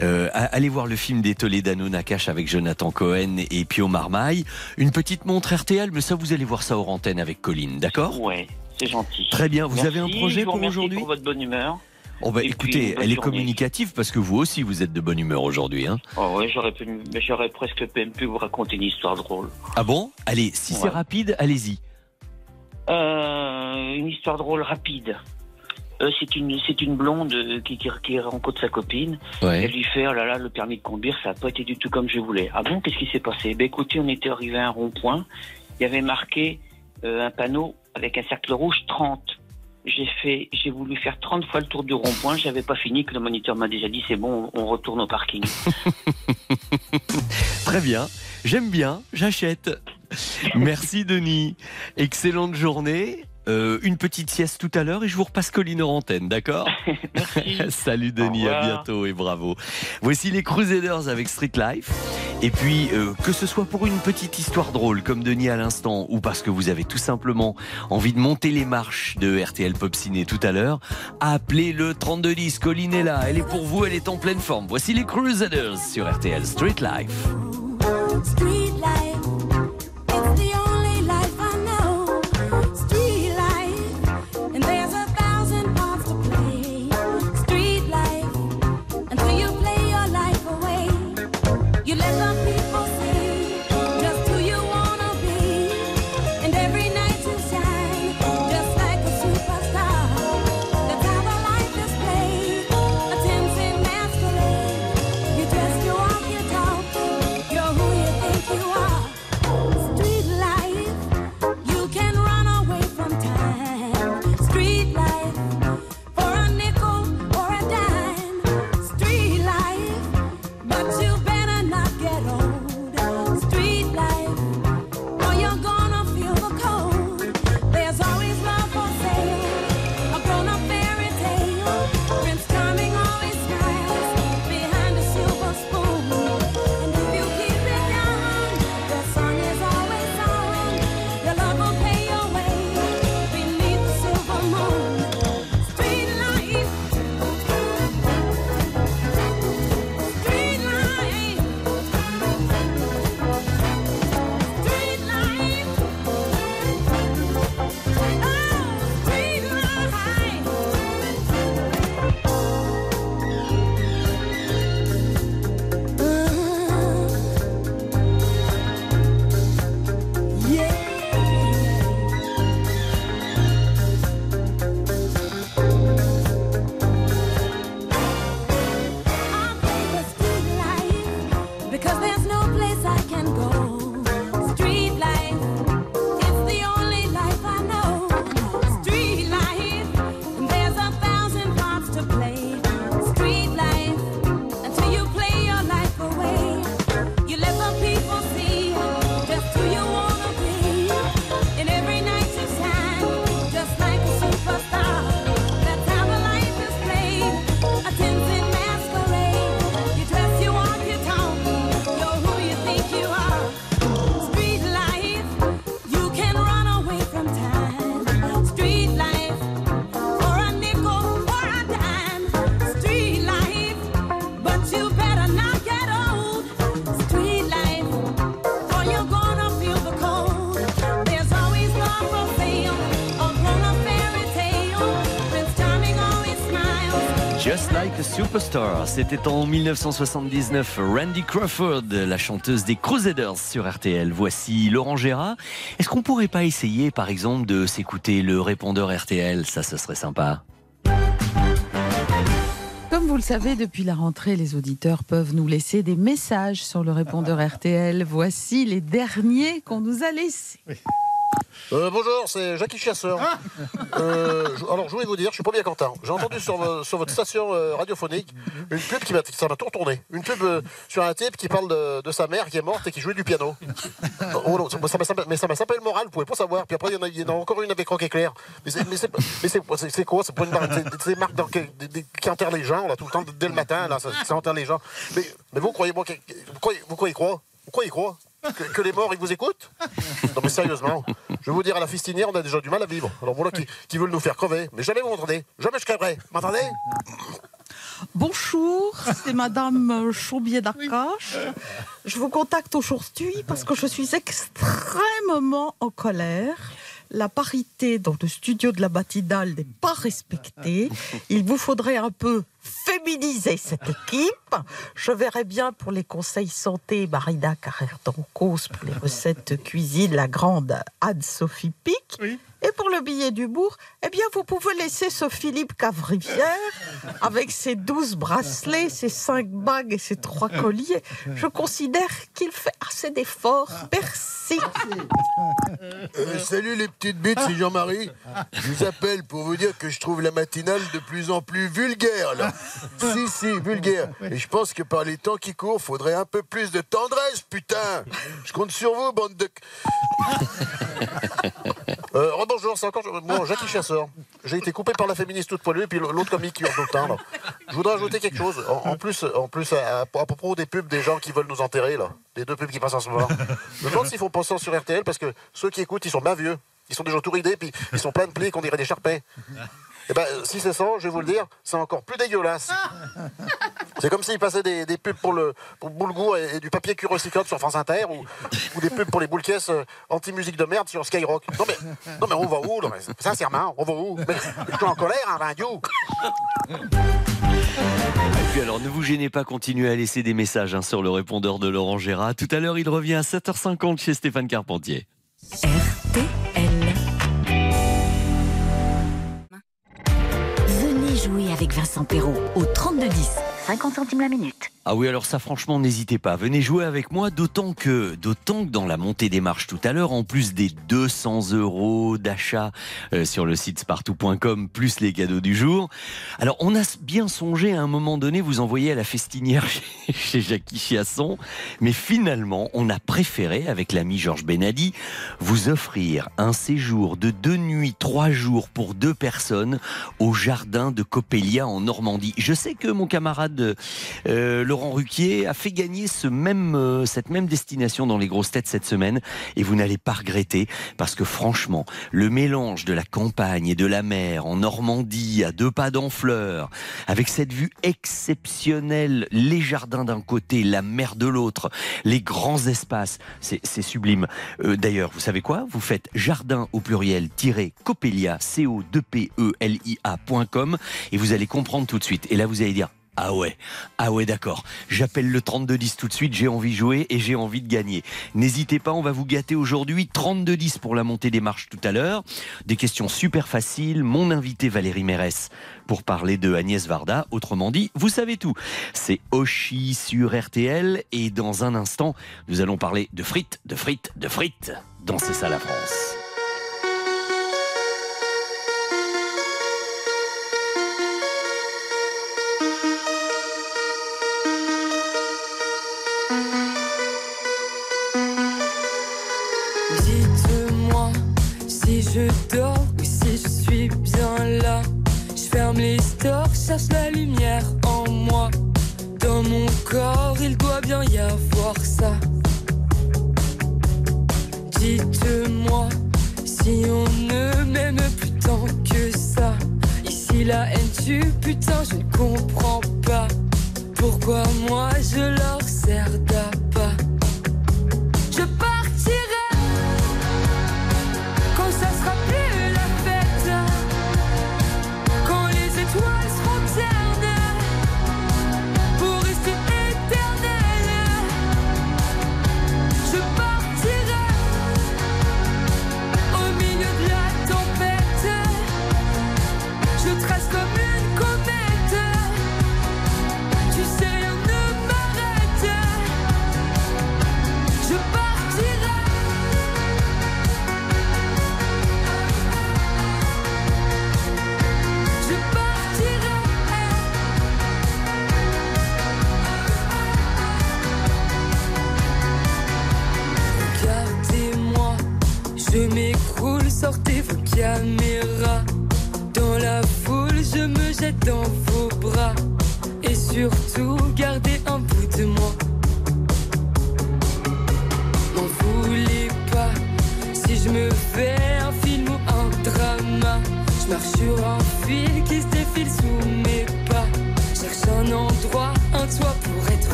Euh, allez voir le film des Toledano Nakash avec Jonathan Cohen et Pio Marmaille. Une petite montre RTL, mais ça, vous allez voir ça hors antenne avec Colline, d'accord? Ouais, c'est gentil. Très bien. Vous Merci, avez un projet pour aujourd'hui? pour votre bonne humeur. Oh bah écoutez, elle est communicative parce que vous aussi, vous êtes de bonne humeur aujourd'hui. Hein. Oh ouais, j'aurais, pu, mais j'aurais presque même pu vous raconter une histoire drôle. Ah bon? Allez, si c'est rapide, allez-y. Euh, une histoire drôle rapide. Euh, c'est une c'est une blonde euh, qui, qui, qui rencontre sa copine. Ouais. Elle lui fait oh là là le permis de conduire ça n'a pas été du tout comme je voulais. Ah bon qu'est-ce qui s'est passé? Ben écoutez on était arrivé à un rond-point il y avait marqué euh, un panneau avec un cercle rouge 30. J'ai fait, j'ai voulu faire 30 fois le tour du rond-point. J'avais pas fini que le moniteur m'a déjà dit c'est bon, on retourne au parking. [laughs] Très bien. J'aime bien, j'achète. Merci Denis. Excellente journée. Euh, une petite sieste tout à l'heure et je vous repasse Colline en antenne, d'accord [laughs] [laughs] Salut Denis, à bientôt et bravo. Voici les Crusaders avec Street Life. Et puis, euh, que ce soit pour une petite histoire drôle comme Denis à l'instant ou parce que vous avez tout simplement envie de monter les marches de RTL Pop Ciné tout à l'heure, appelez le 3210. Colline est là, elle est pour vous, elle est en pleine forme. Voici les Crusaders sur RTL Street Life. Street life, Just Like a Superstar, c'était en 1979. Randy Crawford, la chanteuse des Crusaders sur RTL. Voici Laurent Gérard. Est-ce qu'on pourrait pas essayer, par exemple, de s'écouter le répondeur RTL Ça, ce serait sympa. Comme vous le savez, depuis la rentrée, les auditeurs peuvent nous laisser des messages sur le répondeur RTL. Voici les derniers qu'on nous a laissés. Euh, bonjour, c'est Jackie Chasseur. Euh, je- alors, je voulais vous dire, je suis pas bien content. J'ai entendu sur, vo- sur votre station euh, radiophonique une pub qui m'a ça m'a tout retourné. Une pub euh, sur un type qui parle de, de sa mère qui est morte et qui jouait du piano. Oh, non, ça m'a- ça m'a- mais ça m'a sapé le moral, vous pouvez pas savoir. Puis après, il y en a, il y en a encore une avec Rock Éclair. Mais c'est mais c'est- mais c'est- c'est- c'est quoi? C'est une marque, c'est- c'est des marques dans- qui, des- qui enterrent les gens, là, tout le temps, dès le matin, là, ça, ça enterre les gens. Mais, mais vous croyez, moi, que- vous croyez, vous croyez quoi? Vous croyez quoi? Que, les morts, ils vous écoutent Non, mais sérieusement, je vais vous dire, à la fistinière, on a déjà du mal à vivre. Alors voilà qui, qui veulent nous faire crever. Mais jamais vous m'entendez. Jamais je crèverai. M'entendez Bonjour, c'est Madame Chaubier d'Arcache. Je vous contacte aujourd'hui parce que je suis extrêmement en colère. La parité dans le studio de la Batidale n'est pas respectée. Il vous faudrait un peu féminiser cette équipe. Je verrais bien pour les conseils santé Marina Carrère d'Ancos, pour les recettes cuisine la grande Anne-Sophie Pic. Et pour le billet d'humour, eh bien, vous pouvez laisser ce Philippe Cavrivière avec ses douze bracelets, ses cinq bagues et ses trois colliers. Je considère qu'il fait assez d'efforts. Merci. Euh, salut les petites bites, c'est Jean-Marie. Je vous appelle pour vous dire que je trouve la matinale de plus en plus vulgaire, là. Si, si, vulgaire. Et je pense que par les temps qui courent, faudrait un peu plus de tendresse, putain. Je compte sur vous, bande de... Euh, rebonjour, c'est encore moi, Jackie Chasseur. J'ai été coupé par la féministe toute poilue et puis l'autre comique qui temps, là. Je voudrais ajouter quelque chose. En, plus, en plus à, propos des pubs des gens qui veulent nous enterrer, là. Les deux pubs qui passent en ce moment. Je demande s'il faut penser sur RTL parce que ceux qui écoutent, ils sont bien vieux. Ils sont déjà tout ridés, puis ils sont pleins de plis qu'on dirait des charpets. Eh ben, si c'est ça, je vais vous le dire, c'est encore plus dégueulasse. [laughs] C'est comme s'ils passaient des, des pubs pour le pour Boulgour et, et du papier cul recyclable sur France Inter ou, ou des pubs pour les boules caisses euh, anti-musique de merde sur Skyrock. Non mais, non mais on va où Sincèrement, on va où? Mais, Je suis en colère, hein, you. Et puis alors, ne vous gênez pas, continuez à laisser des messages hein, sur le répondeur de Laurent Gérard. Tout à l'heure, il revient à 7h50 chez Stéphane Carpentier. Avec Vincent Perrault au 3210. 50 centimes la minute. Ah oui, alors ça, franchement, n'hésitez pas. Venez jouer avec moi, d'autant que, d'autant que dans la montée des marches tout à l'heure, en plus des 200 euros d'achat euh, sur le site spartou.com, plus les cadeaux du jour. Alors, on a bien songé à un moment donné vous envoyer à la festinière [laughs] chez, chez Jackie Chiasson, mais finalement, on a préféré, avec l'ami Georges Benadi, vous offrir un séjour de deux nuits, trois jours pour deux personnes au jardin de Coppelia en Normandie. Je sais que mon camarade euh, Laurent Ruquier a fait gagner euh, cette même destination dans les grosses têtes cette semaine et vous n'allez pas regretter parce que franchement, le mélange de la campagne et de la mer en Normandie à deux pas d'Enfleur, avec cette vue exceptionnelle, les jardins d'un côté, la mer de l'autre, les grands espaces, c'est c'est sublime. Euh, D'ailleurs, vous savez quoi? Vous faites jardin au pluriel Copelia, c o 2 p e l i a.com et vous allez comprendre tout de suite. Et là, vous allez dire ah ouais, ah ouais d'accord. J'appelle le 3210 tout de suite, j'ai envie de jouer et j'ai envie de gagner. N'hésitez pas, on va vous gâter aujourd'hui. 3210 pour la montée des marches tout à l'heure. Des questions super faciles. Mon invité Valérie Mérès pour parler de Agnès Varda. Autrement dit, vous savez tout. C'est Oshi sur RTL et dans un instant, nous allons parler de frites, de frites, de frites dans C'est ça la France. Je dors ou si je suis bien là. Je ferme les stores, cherche la lumière en moi. Dans mon corps, il doit bien y avoir ça. Dites-moi si on ne m'aime plus tant que ça. Ici la haine tue, putain, je ne comprends pas. Pourquoi moi je leur sers d'appât.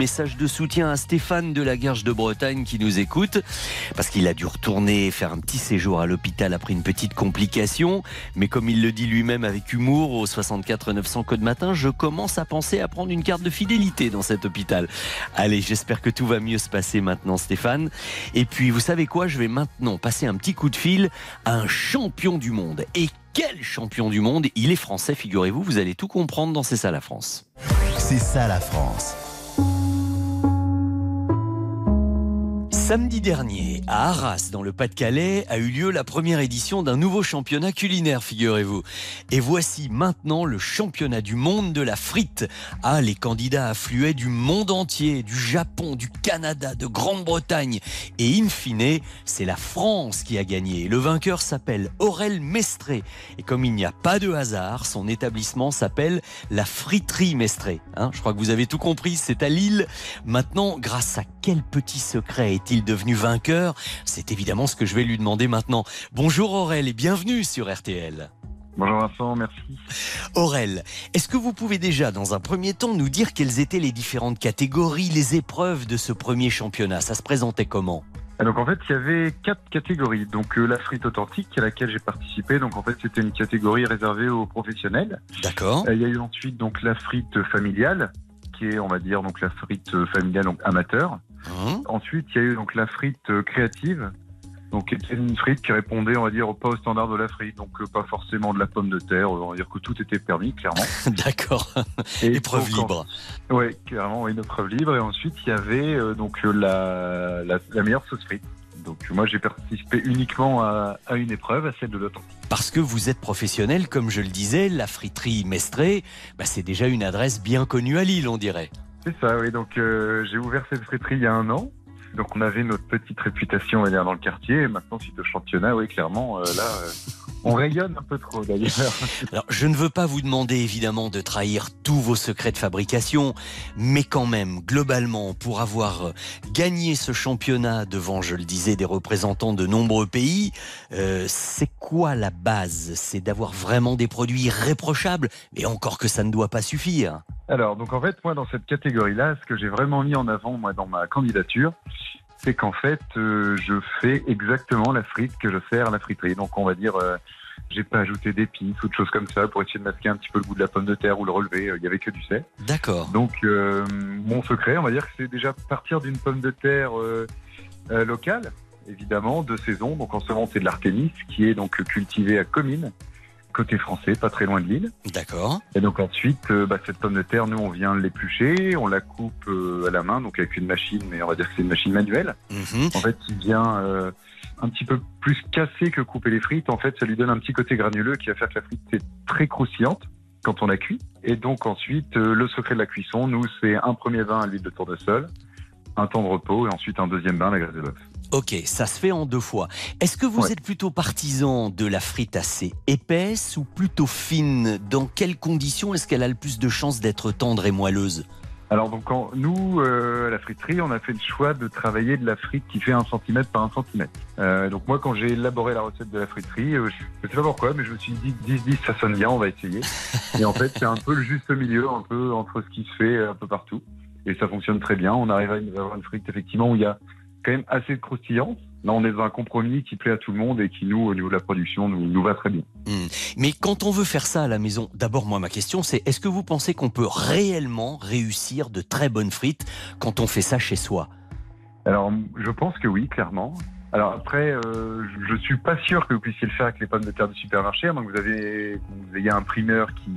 Message de soutien à Stéphane de la Guerche de Bretagne qui nous écoute, parce qu'il a dû retourner faire un petit séjour à l'hôpital après une petite complication. Mais comme il le dit lui-même avec humour au 64 900 code matin, je commence à penser à prendre une carte de fidélité dans cet hôpital. Allez, j'espère que tout va mieux se passer maintenant, Stéphane. Et puis, vous savez quoi? Je vais maintenant passer un petit coup de fil à un champion du monde. Et quel champion du monde? Il est français, figurez-vous. Vous allez tout comprendre dans C'est ça la France. C'est ça la France. Samedi dernier, à Arras, dans le Pas-de-Calais, a eu lieu la première édition d'un nouveau championnat culinaire, figurez-vous. Et voici maintenant le championnat du monde de la frite. Ah, les candidats affluaient du monde entier, du Japon, du Canada, de Grande-Bretagne. Et in fine, c'est la France qui a gagné. Le vainqueur s'appelle Aurel Mestré. Et comme il n'y a pas de hasard, son établissement s'appelle la Friterie Mestré. Hein, je crois que vous avez tout compris, c'est à Lille. Maintenant, grâce à quel petit secret est-il devenu vainqueur? C'est évidemment ce que je vais lui demander maintenant. Bonjour Aurel et bienvenue sur RTL. Bonjour Vincent, merci. Aurel, est-ce que vous pouvez déjà, dans un premier temps, nous dire quelles étaient les différentes catégories, les épreuves de ce premier championnat? Ça se présentait comment? Et donc en fait, il y avait quatre catégories. Donc euh, la frite authentique à laquelle j'ai participé. Donc en fait, c'était une catégorie réservée aux professionnels. D'accord. Euh, Il y a eu ensuite donc la frite familiale, qui est on va dire donc la frite familiale donc amateur. Hein Ensuite, il y a eu donc la frite euh, créative. Donc, c'était une frite qui répondait, on va dire, pas au standard de la frite. Donc, euh, pas forcément de la pomme de terre. On va dire que tout était permis, clairement. [laughs] D'accord. Épreuve donc, libre. Ouais, clairement, une épreuve libre. Et ensuite, il y avait euh, donc la, la, la meilleure sauce frite. Donc, moi, j'ai participé uniquement à, à une épreuve, à celle de l'authentique. Parce que vous êtes professionnel, comme je le disais, la friterie Mestré, bah, c'est déjà une adresse bien connue à Lille, on dirait. C'est ça, oui. Donc, euh, j'ai ouvert cette friterie il y a un an. Donc, on avait notre petite réputation, on va dire, dans le quartier. Et maintenant, suite au championnat, oui, clairement, euh, là, euh, on rayonne un peu trop, d'ailleurs. [laughs] Alors, je ne veux pas vous demander évidemment de trahir tous vos secrets de fabrication, mais quand même, globalement, pour avoir euh, gagné ce championnat devant, je le disais, des représentants de nombreux pays, euh, c'est quoi la base? C'est d'avoir vraiment des produits irréprochables, et encore que ça ne doit pas suffire. Alors, donc en fait, moi, dans cette catégorie-là, ce que j'ai vraiment mis en avant, moi, dans ma candidature, c'est qu'en fait, euh, je fais exactement la frite que je sers à la friterie. Donc, on va dire, euh, j'ai pas ajouté d'épices ou de choses comme ça pour essayer de masquer un petit peu le goût de la pomme de terre ou le relever. Euh, Il y avait que du sel. D'accord. Donc, euh, mon secret, on va dire que c'est déjà partir d'une pomme de terre euh, euh, locale, évidemment, de saison. Donc, en ce moment, c'est de l'artémis, qui est donc cultivé à Comines, côté français, pas très loin de Lille. D'accord. Et donc ensuite, euh, bah, cette pomme de terre, nous, on vient l'éplucher, on la coupe euh, à la main, donc avec une machine, mais on va dire que c'est une machine manuelle. Mhm. En fait, qui vient euh, un petit peu plus casser que couper les frites. En fait, ça lui donne un petit côté granuleux qui va faire que la frite est très croustillante quand on la cuit. Et donc ensuite, le secret de la cuisson, nous, c'est un premier bain à l'huile de tournesol, un temps de repos, et ensuite un deuxième bain à la graisse de bœuf. Ok, ça se fait en deux fois. Est-ce que vous êtes plutôt partisan de la frite assez épaisse ou plutôt fine? Dans quelles conditions est-ce qu'elle a le plus de chances d'être tendre et moelleuse? Alors donc en- nous, euh, à la friterie, on a fait le choix de travailler de la frite qui fait un centimètre par un centimètre. Euh, donc moi, quand j'ai élaboré la recette de la friterie, euh, je ne sais pas pourquoi, mais je me suis dit 10-10, ça sonne bien, on va essayer. [laughs] Et en fait, c'est un peu le juste milieu, un peu entre ce qui se fait un peu partout. Et ça fonctionne très bien. On arrive à avoir une frite effectivement où il y a quand même assez de croustillance. Là, on est dans un compromis qui plaît à tout le monde et qui, nous, au niveau de la production, nous, nous va très bien. Hmm. Mais quand on veut faire ça à la maison, d'abord moi ma question c'est est-ce que vous pensez qu'on peut réellement réussir de très bonnes frites quand on fait ça chez soi? Alors, je pense que oui, clairement. Alors après, euh, je je suis pas sûr que vous puissiez le faire avec les pommes de terre du supermarché, à moins que vous, avez, que vous ayez un primeur qui,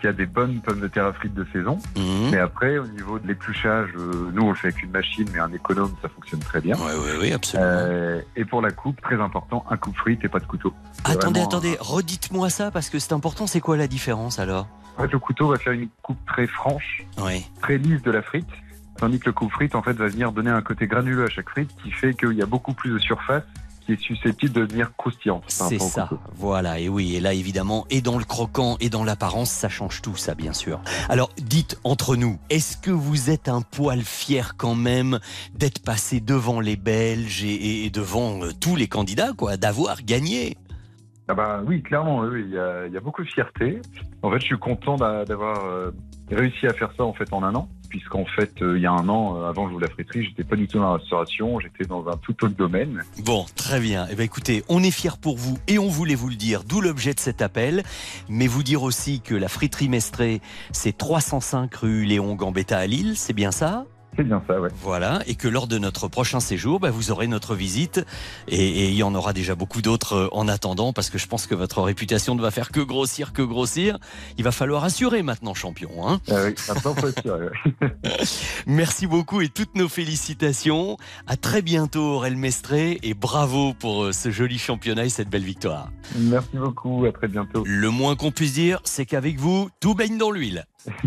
qui a des bonnes pommes de terre à frites de saison. Mhm. Mais après, au niveau de l'épluchage, euh, nous on le fait avec une machine, mais un économe, ça fonctionne très bien. Oui, oui, oui, absolument. Euh, et pour la coupe, très important, un coupe frite et pas de couteau. Attendez, attendez, redites-moi ça parce que c'est important, c'est quoi la différence alors? En fait, le couteau va faire une coupe très franche, Oui. très lisse de la frite. Tandis que le coupe frite, en fait, va venir donner un côté granuleux à chaque frite qui fait qu'il y a beaucoup plus de surface qui est susceptible de devenir croustillante. C'est ça, voilà, et oui, et là évidemment, et dans le croquant et dans l'apparence, ça change tout, ça bien sûr. Alors dites entre nous, est-ce que vous êtes un poil fier quand même d'être passé devant les Belges et, et devant euh, tous les candidats, quoi, d'avoir gagné? Ah bah oui, clairement, oui, il y, a, il y a beaucoup de fierté. En fait, je suis content d'a- d'avoir euh, réussi à faire ça en fait en un an, puisqu'en fait, euh, il y a un an, euh, avant je vous la friterie, j'étais pas du tout dans la restauration, j'étais dans un tout autre domaine. Bon, très bien. Eh ben, écoutez, on est fiers pour vous et on voulait vous le dire, d'où l'objet de cet appel. Mais vous dire aussi que la friterie Mestré, c'est 305 rue Léon Gambetta à Lille, c'est bien ça? C'est bien ça, ouais. Voilà, et que lors de notre prochain séjour, bah, vous aurez notre visite et, et il y en aura déjà beaucoup d'autres euh, en attendant parce que je pense que votre réputation ne va faire que grossir, que grossir. Il va falloir assurer maintenant, champion. Hein Ah oui, maintenant, faut assurer, ouais. [laughs] Merci beaucoup et toutes nos félicitations. À très bientôt, Aurel Mestré, et bravo pour euh, ce joli championnat et cette belle victoire. Merci beaucoup, à très bientôt. Le moins qu'on puisse dire, c'est qu'avec vous, tout baigne dans l'huile. [laughs]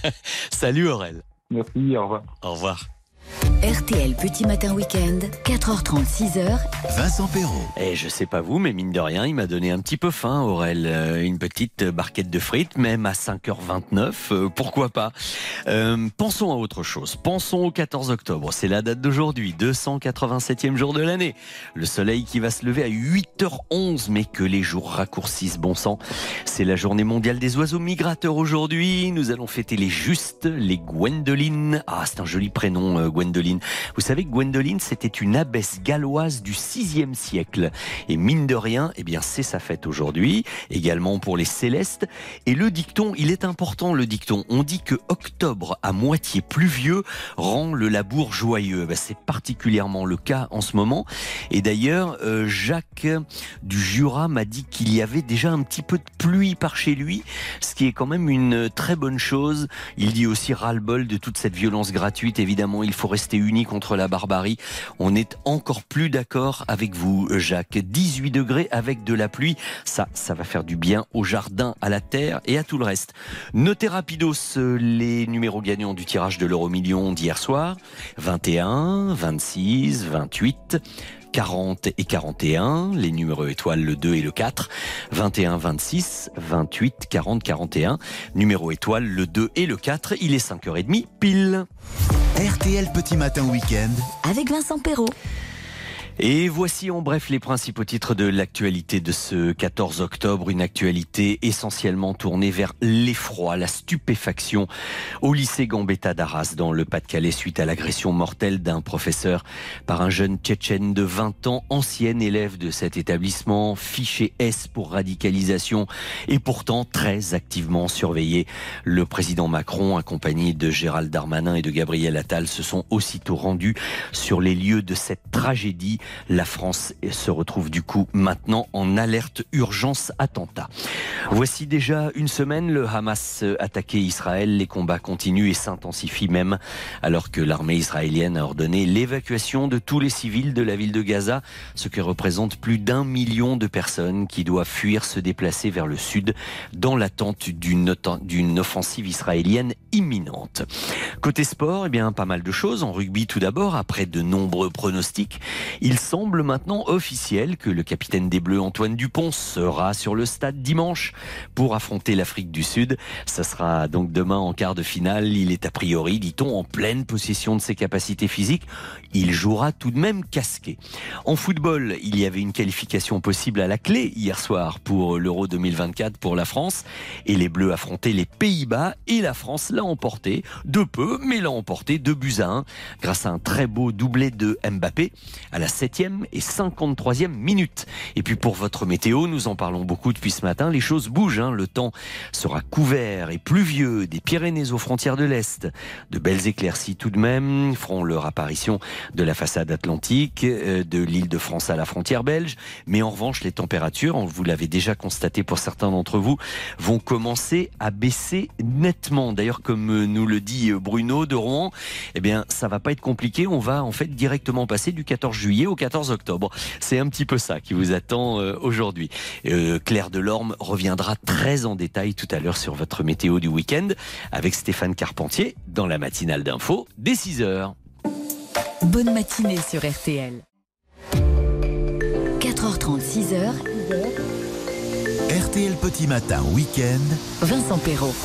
[laughs] Salut Aurel. Merci, au revoir. Au revoir. RTL Petit Matin Week-end, 4h30, 6h. Vincent Perrault. Et je sais pas vous, mais mine de rien, il m'a donné un petit peu faim, Aurel. Euh, une petite barquette de frites, même à 5h29, euh, pourquoi pas. Euh, pensons à autre chose. Pensons au 14 octobre. C'est la date d'aujourd'hui, 287e jour de l'année. Le soleil qui va se lever à 8h11, mais que les jours raccourcissent, bon sang. C'est la journée mondiale des oiseaux migrateurs aujourd'hui. Nous allons fêter les justes, les Gwendolyn. Ah, c'est un joli prénom, euh, Gwendoline. Vous savez que Gwendoline, c'était une abbesse galloise du 6e siècle. Et mine de rien, eh bien, c'est sa fête aujourd'hui. Également pour les célestes. Et le dicton, il est important, le dicton. On dit que octobre à moitié pluvieux rend le labour joyeux. Ben, c'est particulièrement le cas en ce moment. Et d'ailleurs, euh, Jacques du Jura m'a dit qu'il y avait déjà un petit peu de pluie par chez lui, ce qui est quand même une très bonne chose. Il dit aussi ras-le-bol de toute cette violence gratuite. Évidemment, il faut rester unis contre la barbarie. On est encore plus d'accord avec vous, Jacques. 18 degrés avec de la pluie, ça, ça va faire du bien au jardin, à la terre et à tout le reste. Notez rapidos euh, les numéros gagnants du tirage de l'euro million d'hier soir. 21, 26, 28. 40 et 41, les numéros étoiles le 2 et le 4, 21, 26, 28, 40, 41, numéro étoile le 2 et le 4, il est 5h30 pile. RTL Petit Matin Week-end. Avec Vincent Perrault. Et voici en bref les principaux titres de l'actualité de ce 14 octobre, une actualité essentiellement tournée vers l'effroi, la stupéfaction au lycée Gambetta d'Arras dans le Pas-de-Calais suite à l'agression mortelle d'un professeur par un jeune tchétchène de 20 ans, ancien élève de cet établissement, fiché S pour radicalisation et pourtant très activement surveillé. Le président Macron, accompagné de Gérald Darmanin et de Gabriel Attal, se sont aussitôt rendus sur les lieux de cette tragédie. La France se retrouve du coup maintenant en alerte urgence attentat. Voici déjà une semaine, le Hamas attaquait Israël. Les combats continuent et s'intensifient même alors que l'armée israélienne a ordonné l'évacuation de tous les civils de la ville de Gaza, ce qui représente plus d'un million de personnes qui doivent fuir, se déplacer vers le sud dans l'attente d'une offensive israélienne imminente. Côté sport, eh bien pas mal de choses. En rugby tout d'abord, après de nombreux pronostics, il semble maintenant officiel que le capitaine des Bleus Antoine Dupont sera sur le stade dimanche pour affronter l'Afrique du Sud. Ça sera donc demain en quart de finale. Il est a priori, dit-on, en pleine possession de ses capacités physiques. Il jouera tout de même casqué. En football, il y avait une qualification possible à la clé hier soir pour l'Euro 2024 pour la France. Et les Bleus affrontaient les Pays-Bas et la France l'a emporté de peu, mais l'a emporté de buts à 1 grâce à un très beau doublé de Mbappé à la 7e et 53e minute. Et puis pour votre météo, nous en parlons beaucoup depuis ce matin, les choses bougent. hein. Le temps sera couvert et pluvieux des Pyrénées aux frontières de l'Est. De belles éclaircies tout de même feront leur apparition de la façade atlantique, euh, de l'île de France à la frontière belge. Mais en revanche, les températures, vous l'avez déjà constaté pour certains d'entre vous, vont commencer à baisser nettement. D'ailleurs, comme euh, nous le dit euh, Bruno de Rouen, eh bien, ça va pas être compliqué. On va en fait directement passer du 14 juillet au 14 octobre. C'est un petit peu ça qui vous attend euh, aujourd'hui. Euh, Claire Delorme reviendra très en détail tout à l'heure sur votre météo du week-end avec Stéphane Carpentier dans la matinale d'info dès 6 heures. Bonne matinée sur RTL. 4h30, 6h. RTL Petit Matin Week-end. Vincent Perrault.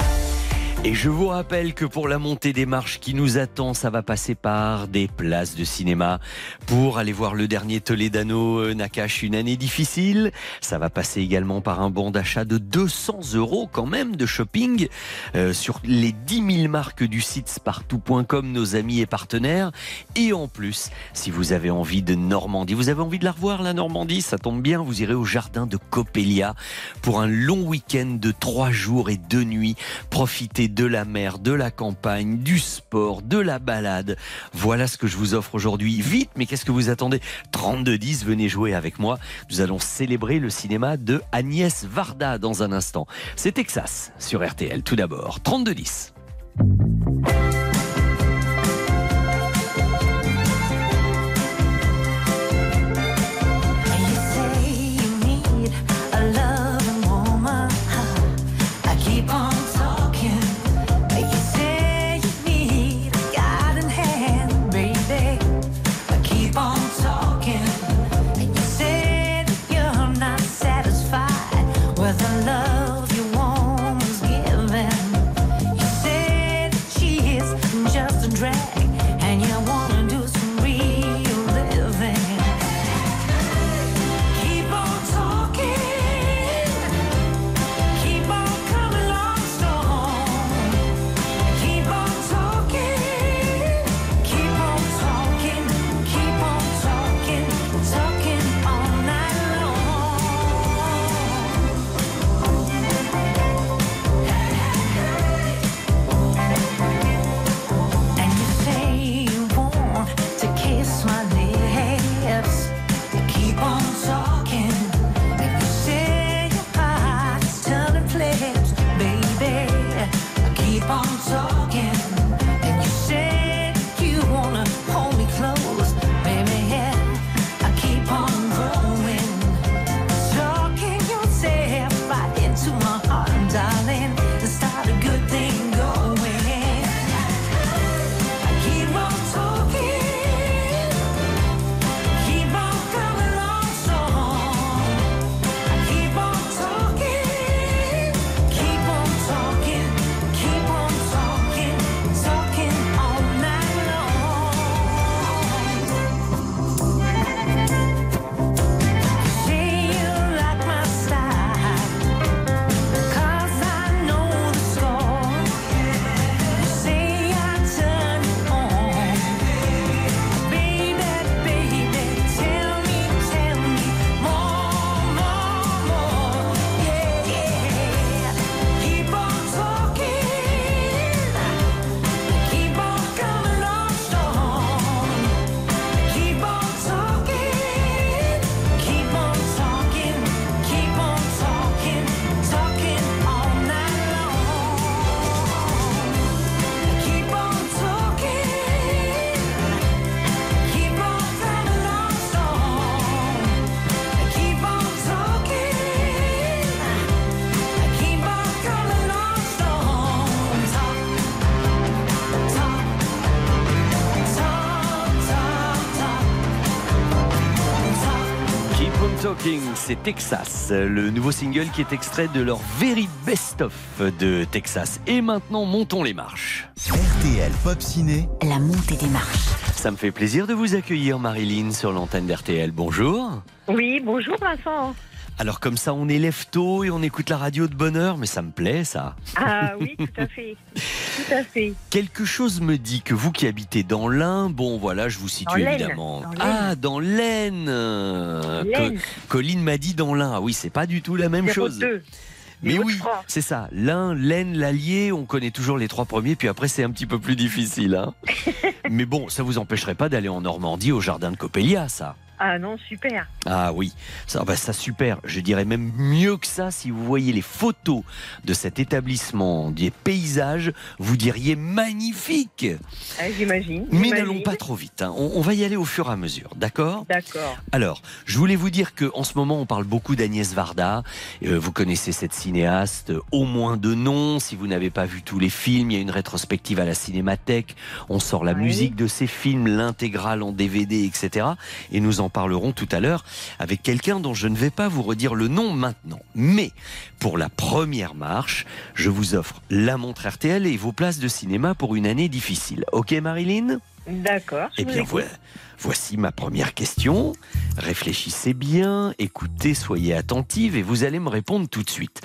Et je vous rappelle que pour la montée des marches qui nous attend, ça va passer par des places de cinéma. Pour aller voir le dernier Toledano euh, Nakash, une année difficile. Ça va passer également par un bon d'achat de 200 euros quand même de shopping euh, sur les 10 000 marques du site spartou.com, nos amis et partenaires. Et en plus, si vous avez envie de Normandie, vous avez envie de la revoir la Normandie, ça tombe bien, vous irez au jardin de Coppelia pour un long week-end de 3 jours et 2 nuits. Profitez de la mer, de la campagne, du sport, de la balade. Voilà ce que je vous offre aujourd'hui. Vite, mais qu'est-ce que vous attendez? 32-10, venez jouer avec moi. Nous allons célébrer le cinéma de Agnès Varda dans un instant. C'est Texas sur RTL tout d'abord. 32-10. C'est Texas, le nouveau single qui est extrait de leur very best-of de Texas. Et maintenant, montons les marches. RTL Pop Ciné, La montée des marches. Ça me fait plaisir de vous accueillir, Marilyn, sur l'antenne d'RTL. Bonjour. Oui, bonjour Vincent. Alors comme ça, on élève tôt et on écoute la radio de bonne heure, mais ça me plaît, ça. Ah oui, tout à fait. [laughs] Tout à fait. Quelque chose me dit que vous qui habitez dans l'Ain, bon voilà, je vous situe évidemment. dans ah, dans l'Aisne. L'Aisne. Co- Colline m'a dit dans l'Ain. Ah oui, c'est pas du tout la même chose. 02. Mais oui, c'est ça. L'Ain, l'Aisne, l'Allier, on connaît toujours les trois premiers, puis après c'est un petit peu plus difficile. hein. [laughs] Mais bon, ça vous empêcherait pas d'aller en Normandie au jardin de Coppelia, ça. Ah non, super. Ah oui, ça, bah, ça super. Je dirais même mieux que ça. Si vous voyez les photos de cet établissement, des paysages, vous diriez magnifique. Ah, J'imagine. Mais n'allons pas trop vite. hein. On, on va y aller au fur et à mesure, d'accord? D'accord. alors, je voulais vous dire que en ce moment, on parle beaucoup d'Agnès Varda. Euh, vous connaissez cette cinéaste, euh, au moins de nom. Si vous n'avez pas vu tous les films, il y a une rétrospective à la Cinémathèque. On sort la musique de ces films, l'intégrale en DVD, etc. Et nous en en parlerons tout à l'heure avec quelqu'un dont je ne vais pas vous redire le nom maintenant. Mais pour la première marche, je vous offre la montre RTL et vos places de cinéma pour une année difficile. Ok Marilyn? D'accord. eh bien, voilà. voici ma première question. Réfléchissez bien, écoutez, soyez attentive et vous allez me répondre tout de suite.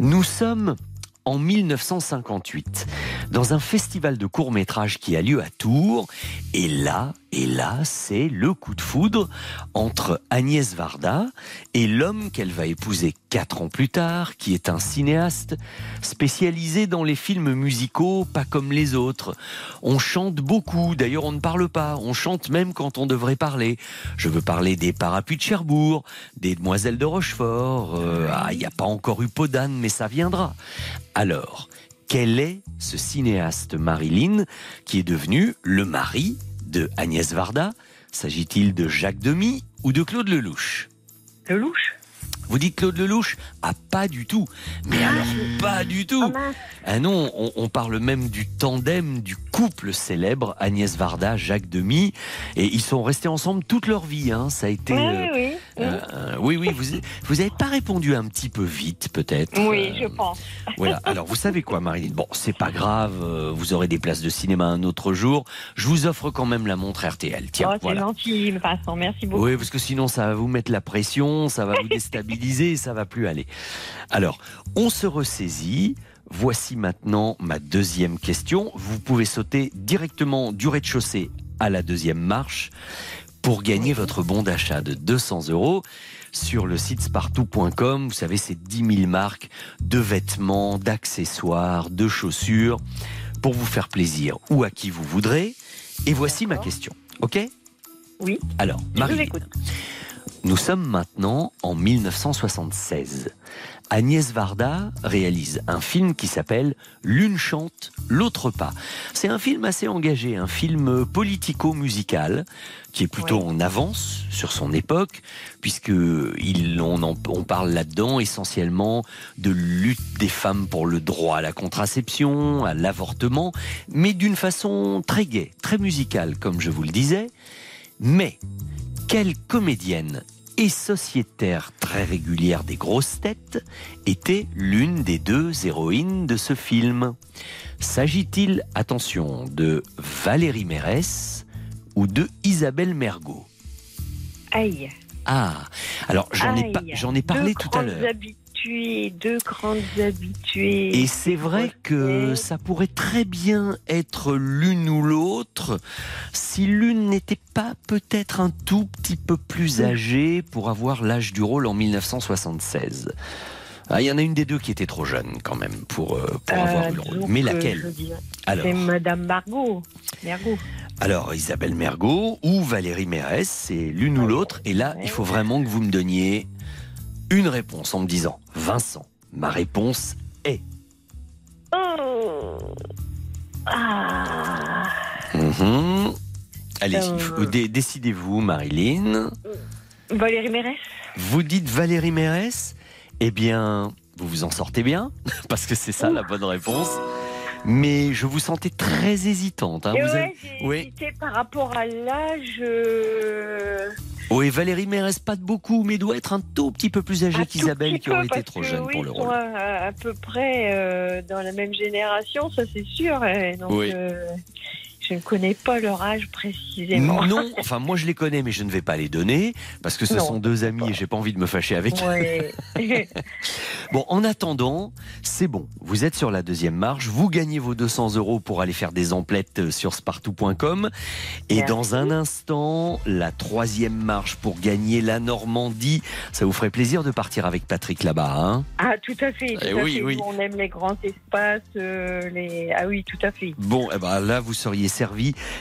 Nous sommes en 1958 dans un festival de courts-métrages qui a lieu à Tours. Et là, et là, c'est le coup de foudre entre Agnès Varda et l'homme qu'elle va épouser quatre ans plus tard, qui est un cinéaste spécialisé dans les films musicaux, pas comme les autres. On chante beaucoup, d'ailleurs on ne parle pas, on chante même quand on devrait parler. Je veux parler des parapluies de Cherbourg, des demoiselles de Rochefort, euh, ah, il n'y a pas encore eu Podane, mais ça viendra. Alors, quel est ce cinéaste Marilyn qui est devenu le mari de Agnès Varda. S'agit-il de Jacques Demy ou de Claude Lelouch? Lelouch? Vous dites Claude Lelouch Ah, pas du tout. Mais alors, pas du tout. Ah non, on, on parle même du tandem du couple célèbre Agnès Varda, Jacques Demy, et ils sont restés ensemble toute leur vie. Hein. Ça a été. Oui, euh, oui, oui. euh, oui, oui, vous vous n'avez pas répondu un petit peu vite, peut-être. Oui, Euh, je pense. [laughs] voilà. Alors, vous savez quoi, Marilyn? Bon, c'est pas grave. Vous aurez des places de cinéma un autre jour. Je vous offre quand même la montre RTL. Tiens, oh, c'est voilà. gentil, Vincent. Merci beaucoup. Oui, parce que sinon ça va vous mettre la pression, ça va vous déstabiliser, ça va plus aller. Alors, on se ressaisit. Voici maintenant ma deuxième question. Vous pouvez sauter directement du rez-de-chaussée à la deuxième marche pour gagner votre bon d'achat de 200 euros sur le site spartou.com. Vous savez, c'est 10 000 marques de vêtements, d'accessoires, de chaussures pour vous faire plaisir ou à qui vous voudrez. Et voici ma question. OK? Oui. Alors, Marie. Nous sommes maintenant en 1976. Agnès Varda réalise un film qui s'appelle L'une chante, l'autre pas. C'est un film assez engagé, un film politico-musical qui est plutôt en avance sur son époque, puisque il, on, en- on parle là-dedans essentiellement de lutte des femmes pour le droit à la contraception, à l'avortement, mais d'une façon très gaie, très musicale, comme je vous le disais. Mais quelle comédienne et sociétaire très régulière des grosses têtes était l'une des deux héroïnes de ce film? S'agit-il, attention, de Valérie Mérès ou de Isabelle Mergot? Aïe. Ah, alors j'en ai, pas- parlé Deux tout à l'heure. Habituées, deux grandes habituées. Et c'est vrai que ça pourrait très bien être l'une ou l'autre si l'une n'était pas peut-être un tout petit peu plus âgée pour avoir l'âge du rôle en 1976. Ah, Il y en a une des deux qui était trop jeune quand même pour, euh, pour avoir eu le rôle. Mais euh, laquelle. C'est Madame Margot. Mergot. Alors Isabelle Mergot ou Valérie Mérès, c'est l'une ou l'autre. Et là, il faut vraiment que vous me donniez une réponse en me disant Vincent, ma réponse est. Oh. Ah. Mhm. Allez-y, Euh. dé- décidez-vous, Marilyn. Valérie Mérès Vous dites Valérie Mérès Eh bien, vous vous en sortez bien, [laughs] parce que c'est ça la bonne réponse. Mais je vous sentais très hésitante. hein. Vous ouais, avez- j'ai Oui. hésité par rapport à l'âge. Euh, Oui, Valérie Mérès, pas de beaucoup, mais doit être un tout petit peu plus âgée qu'Isabelle, qui aurait été trop jeune oui, pour le rôle. À, à peu près euh, dans la même génération, ça c'est sûr. et donc, Oui. euh, je ne connais pas leur âge précisément. Non, [laughs] enfin moi je les connais, mais je ne vais pas les donner parce que ce Non, sont deux amis et j'ai pas envie de me fâcher avec eux. Ouais. [laughs] Bon, en attendant, c'est bon. Vous êtes sur la deuxième marche. Vous gagnez vos 200 euros pour aller faire des emplettes euh, sur spartou.com. Et Merci. dans un instant, la troisième marche pour gagner la Normandie. Ça vous ferait plaisir de partir avec Patrick là-bas, hein? Ah, tout à fait. Tout Eh à oui, fait. oui. Nous, on aime les grands espaces. euh, les... Ah oui, tout à fait. Bon, eh ben là, vous seriez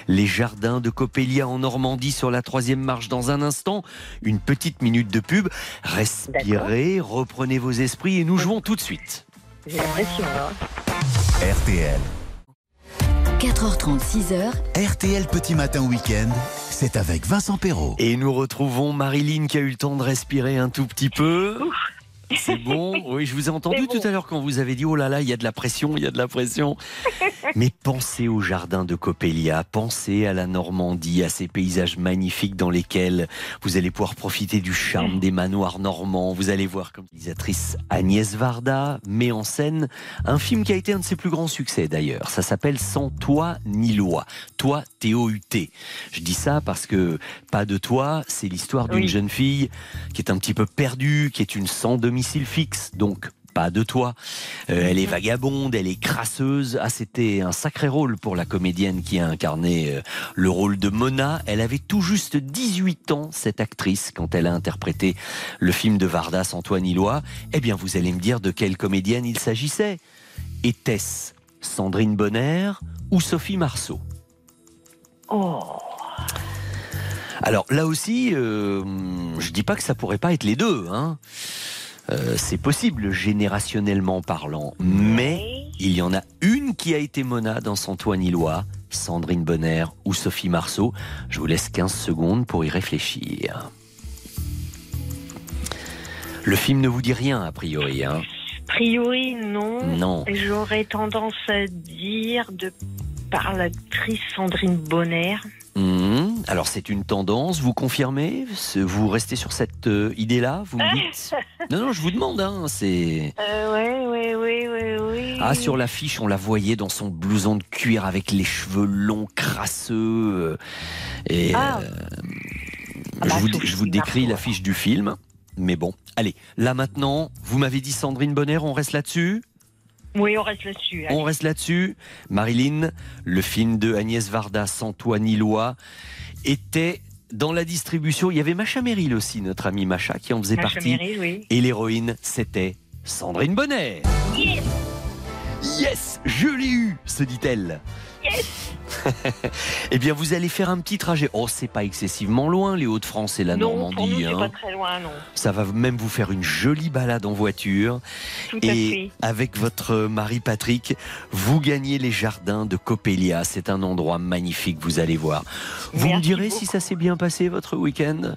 les jardins de Coppelia en Normandie sur la troisième marche dans un instant. Une petite minute de pub. Respirez, reprenez vos esprits et nous jouons tout de suite. J'ai l'impression. RTL. 4h30, 6h, RTL Petit Matin Week-end, c'est avec Vincent Perrault. Et nous retrouvons Marilyn qui a eu le temps de respirer un tout petit peu. C'est bon [laughs] Oui, je vous ai entendu bon. tout à l'heure quand vous avez dit oh là là, il y a de la pression, il y a de la pression. [laughs] Mais pensez au jardin de Coppelia, pensez à la Normandie, à ces paysages magnifiques dans lesquels vous allez pouvoir profiter du charme des manoirs normands. Vous allez voir comme réalisatrice Agnès Varda met en scène un film qui a été un de ses plus grands succès d'ailleurs. Ça s'appelle Sans toi ni loi. Toi, T-O-U-T. Je dis ça parce que Pas de toi, c'est l'histoire d'une Oui. jeune fille qui est un petit peu perdue, qui est une sans domicile fixe. Donc, pas de toi. Euh, elle est vagabonde, elle est crasseuse. Ah, c'était un sacré rôle pour la comédienne qui a incarné euh, le rôle de Mona. Elle avait tout juste 18 ans, cette actrice, quand elle a interprété le film de Vardas, Antoine Illois. Eh bien, vous allez me dire de quelle comédienne il s'agissait. Était-ce Sandrine Bonner ou Sophie Marceau? Oh. Alors là aussi, euh, je dis pas que ça pourrait pas être les deux. Hein. Euh, c'est possible générationnellement parlant, mais il y en a une qui a été Mona dans Antoine Illois, Sandrine Bonner ou Sophie Marceau. Je vous laisse 15 secondes pour y réfléchir. Le film ne vous dit rien a priori. Hein. priori, non. Non. J'aurais tendance à dire de par l'actrice Sandrine Bonner. Mhm. Alors c'est une tendance, vous confirmez Vous restez sur cette euh, idée-là Vous me dites? [laughs] Non, non, je vous demande. Hein, c'est Euh, ouais, ouais, ouais, ouais. Ah, sur l'affiche, on la voyait dans son blouson de cuir avec les cheveux longs, crasseux. euh, Et Ah. euh, Ah je, bah, vous, je vous décris l'affiche du film. Mais bon, allez, là maintenant, vous m'avez dit Sandrine Bonner, on reste là-dessus? Oui, on reste là-dessus. On reste là-dessus. Marilyn, le film de Agnès Varda, Antoine Illois, était dans la distribution. Il y avait Macha Merrill aussi, notre amie Macha, qui en faisait Macha partie. Oui. Et l'héroïne, c'était Sandrine Bonner. Yes Yes, je l'ai eu, se dit-elle. [laughs] eh bien, vous allez faire un petit trajet. Oh, c'est pas excessivement loin, les Hauts-de-France et la non, Normandie. pour nous, c'est hein. pas très loin, non. Ça va même vous faire une jolie balade en voiture. Tout à et fait. avec votre mari Patrick, vous gagnez les jardins de Coppelia. C'est un endroit magnifique, vous allez voir. Vous me direz si ça s'est bien passé votre week-end?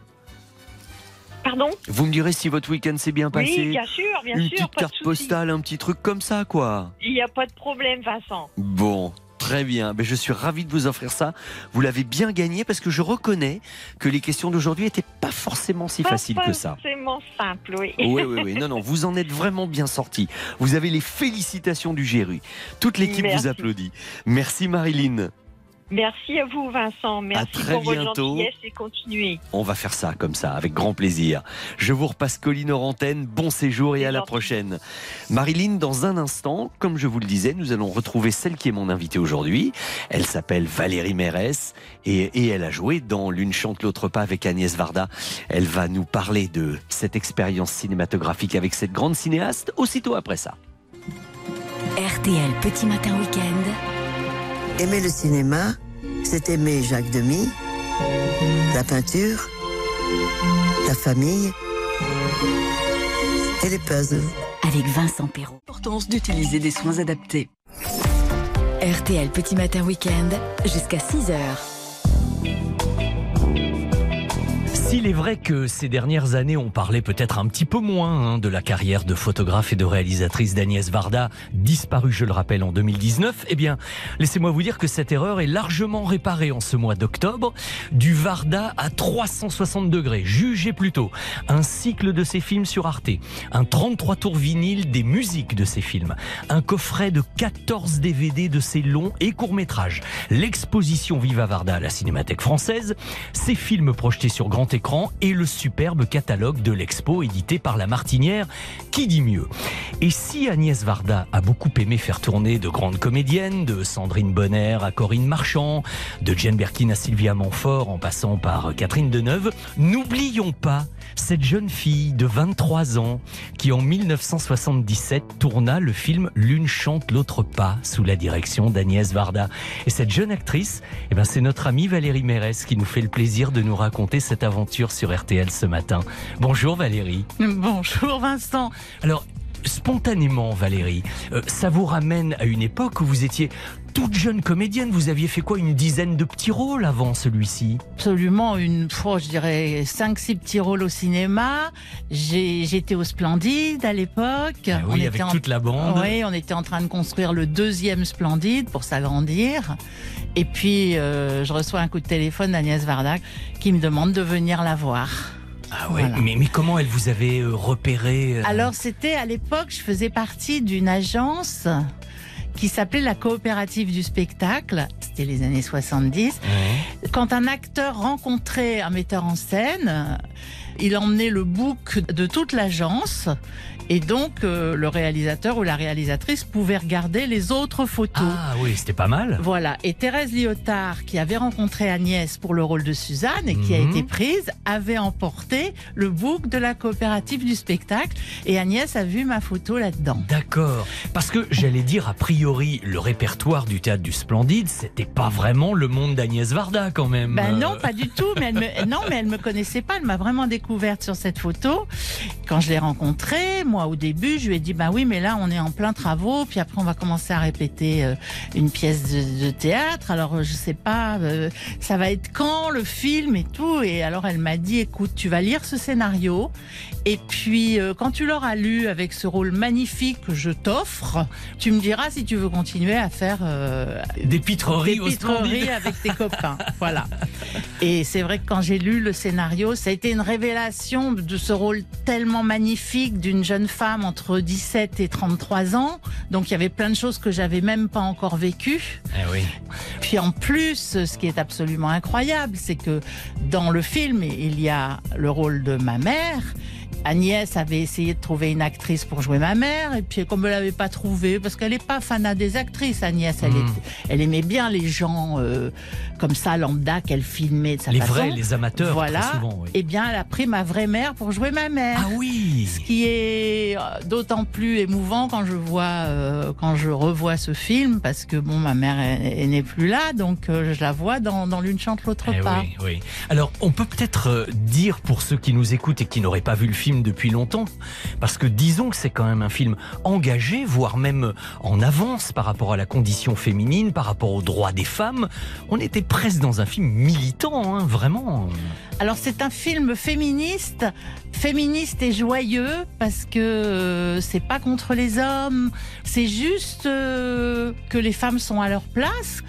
Pardon? Vous me direz si votre week-end s'est bien passé? Oui, bien sûr, bien Une sûr. petite pas de carte postale, un petit truc comme ça, quoi. Il n'y a pas de problème, Vincent. Bon, très bien. Ben, je suis ravi de vous offrir ça. Vous l'avez bien gagné parce que je reconnais que les questions d'aujourd'hui n'étaient pas forcément si Pas faciles que ça. forcément simple, oui. Oui, oui, oui. [laughs] Non, non, vous en êtes vraiment bien sorti. Vous avez les félicitations du Géru. Toute l'équipe vous applaudit. Merci Marilyn. Merci à vous, Vincent. Merci très pour votre bientôt. gentillesse et continuez. On va faire ça comme ça, avec grand plaisir. Je vous repasse Colline Orantène. Bon séjour et à la prochaine. Marilyn, dans un instant, comme je vous le disais, nous allons retrouver celle qui est mon invitée aujourd'hui. Elle s'appelle Valérie Mérès et, et elle a joué dans L'une chante, l'autre pas avec Agnès Varda. Elle va nous parler de cette expérience cinématographique avec cette grande cinéaste aussitôt après ça. RTL Petit Matin Week-end. Aimer le cinéma, c'est aimer Jacques Demy, la peinture, la famille et les puzzles. Avec Vincent Perrault. L'importance d'utiliser des soins adaptés. RTL Petit Matin Week-end jusqu'à 6h. S'il est vrai que ces dernières années, on parlait peut-être un petit peu moins hein, de la carrière de photographe et de réalisatrice d'Agnès Varda, disparue, je le rappelle, en 2019, eh bien, laissez-moi vous dire que cette erreur est largement réparée en ce mois d'octobre. Du Varda à 360 degrés, jugez plutôt. Un cycle de ses films sur Arte, un 33 tours vinyle des musiques de ses films, un coffret de 14 DVD de ses longs et courts-métrages, l'exposition Viva Varda à la Cinémathèque française, ses films projetés sur grand écran et le superbe catalogue de l'expo édité par La Martinière. Qui dit mieux? Et si Agnès Varda a beaucoup aimé faire tourner de grandes comédiennes, de Sandrine Bonner à Corinne Marchand, de Jane Birkin à Sylvia Montfort en passant par Catherine Deneuve, n'oublions pas cette jeune fille de 23 ans qui en 1977 tourna le film L'une chante, l'autre pas sous la direction d'Agnès Varda. Et cette jeune actrice, eh ben, c'est notre amie Valérie Mérès qui nous fait le plaisir de nous raconter cette aventure sur RTL ce matin. Bonjour Valérie. [laughs] Bonjour Vincent. Alors, spontanément, Valérie, euh, ça vous ramène à une époque où vous étiez toute jeune comédienne. Vous aviez fait quoi Une dizaine de petits rôles avant celui-ci? Absolument, une fois, je dirais 5-6 petits rôles au cinéma. J'ai- J'étais au Splendide à l'époque. Ah oui, avec toute la bande. Oui, on était en train de construire le deuxième Splendide pour s'agrandir. Et puis, euh, je reçois un coup de téléphone d'Agnès Varda qui me demande de venir la voir. Ah ouais, mais, mais comment elle vous avait euh, repéré euh, Alors c'était à l'époque, je faisais partie d'une agence qui s'appelait la coopérative du spectacle. C'était les années 70. Quand un acteur rencontrait un metteur en scène, il emmenait le book de toute l'agence. Et donc, euh, le réalisateur ou la réalisatrice pouvait regarder les autres photos. Ah oui, c'était pas mal. Voilà. Et Thérèse Lyotard, qui avait rencontré Agnès pour le rôle de Suzanne et qui a Mhm. été prise, avait emporté le book de la coopérative du spectacle. Et Agnès a vu ma photo là-dedans. D'accord. Parce que j'allais dire, a priori, le répertoire du théâtre du Splendide, c'était pas vraiment le monde d'Agnès Varda quand même. Ben non, pas du tout. Mais elle me, [laughs] non, mais elle me connaissait pas. Elle m'a vraiment découverte sur cette photo. Quand je l'ai rencontrée, moi au début, je lui ai dit bah oui, mais là on est en plein travaux. Puis après on va commencer à répéter euh, une pièce de, de théâtre. Alors euh, je sais pas, euh, ça va être quand le film et tout. Et alors elle m'a dit écoute, tu vas lire ce scénario. Et puis euh, quand tu l'auras lu avec ce rôle magnifique que je t'offre, tu me diras si tu veux continuer à faire Des pitreries des pitreries [laughs] avec tes copains. [laughs] Voilà. Et c'est vrai que quand j'ai lu le scénario, ça a été une révélation de ce rôle tellement magnifique d'une jeune femme entre 17 et 33 ans. Donc il y avait plein de choses que j'avais même pas encore vécues. Eh oui. Puis en plus, ce qui est absolument incroyable, c'est que dans le film, il y a le rôle de ma mère. Agnès avait essayé de trouver une actrice pour jouer ma mère, et puis comme elle l'avait pas trouvé, parce qu'elle n'est pas fanat des actrices, Agnès, elle, Mm. est- elle aimait bien les gens euh, comme ça, lambda, qu'elle filmait de sa Les façon. vrais, les amateurs, Voilà. très souvent, oui. Eh bien, elle a pris ma vraie mère pour jouer ma mère. Ah oui. Ce qui est euh, d'autant plus émouvant quand je vois, euh, quand je revois ce film, parce que bon, ma mère n'est plus là, donc euh, je la vois dans, dans l'une chante l'autre Eh pas. oui, oui. Alors, on peut peut-être euh, dire pour ceux qui nous écoutent et qui n'auraient pas vu le film depuis longtemps, parce que disons que c'est quand même un film engagé, voire même en avance par rapport à la condition féminine, par rapport aux droits des femmes. On était presque dans un film militant, hein, vraiment. Alors c'est un film féministe, féministe et joyeux parce que euh, c'est pas contre les hommes, c'est juste euh, que les femmes sont à leur place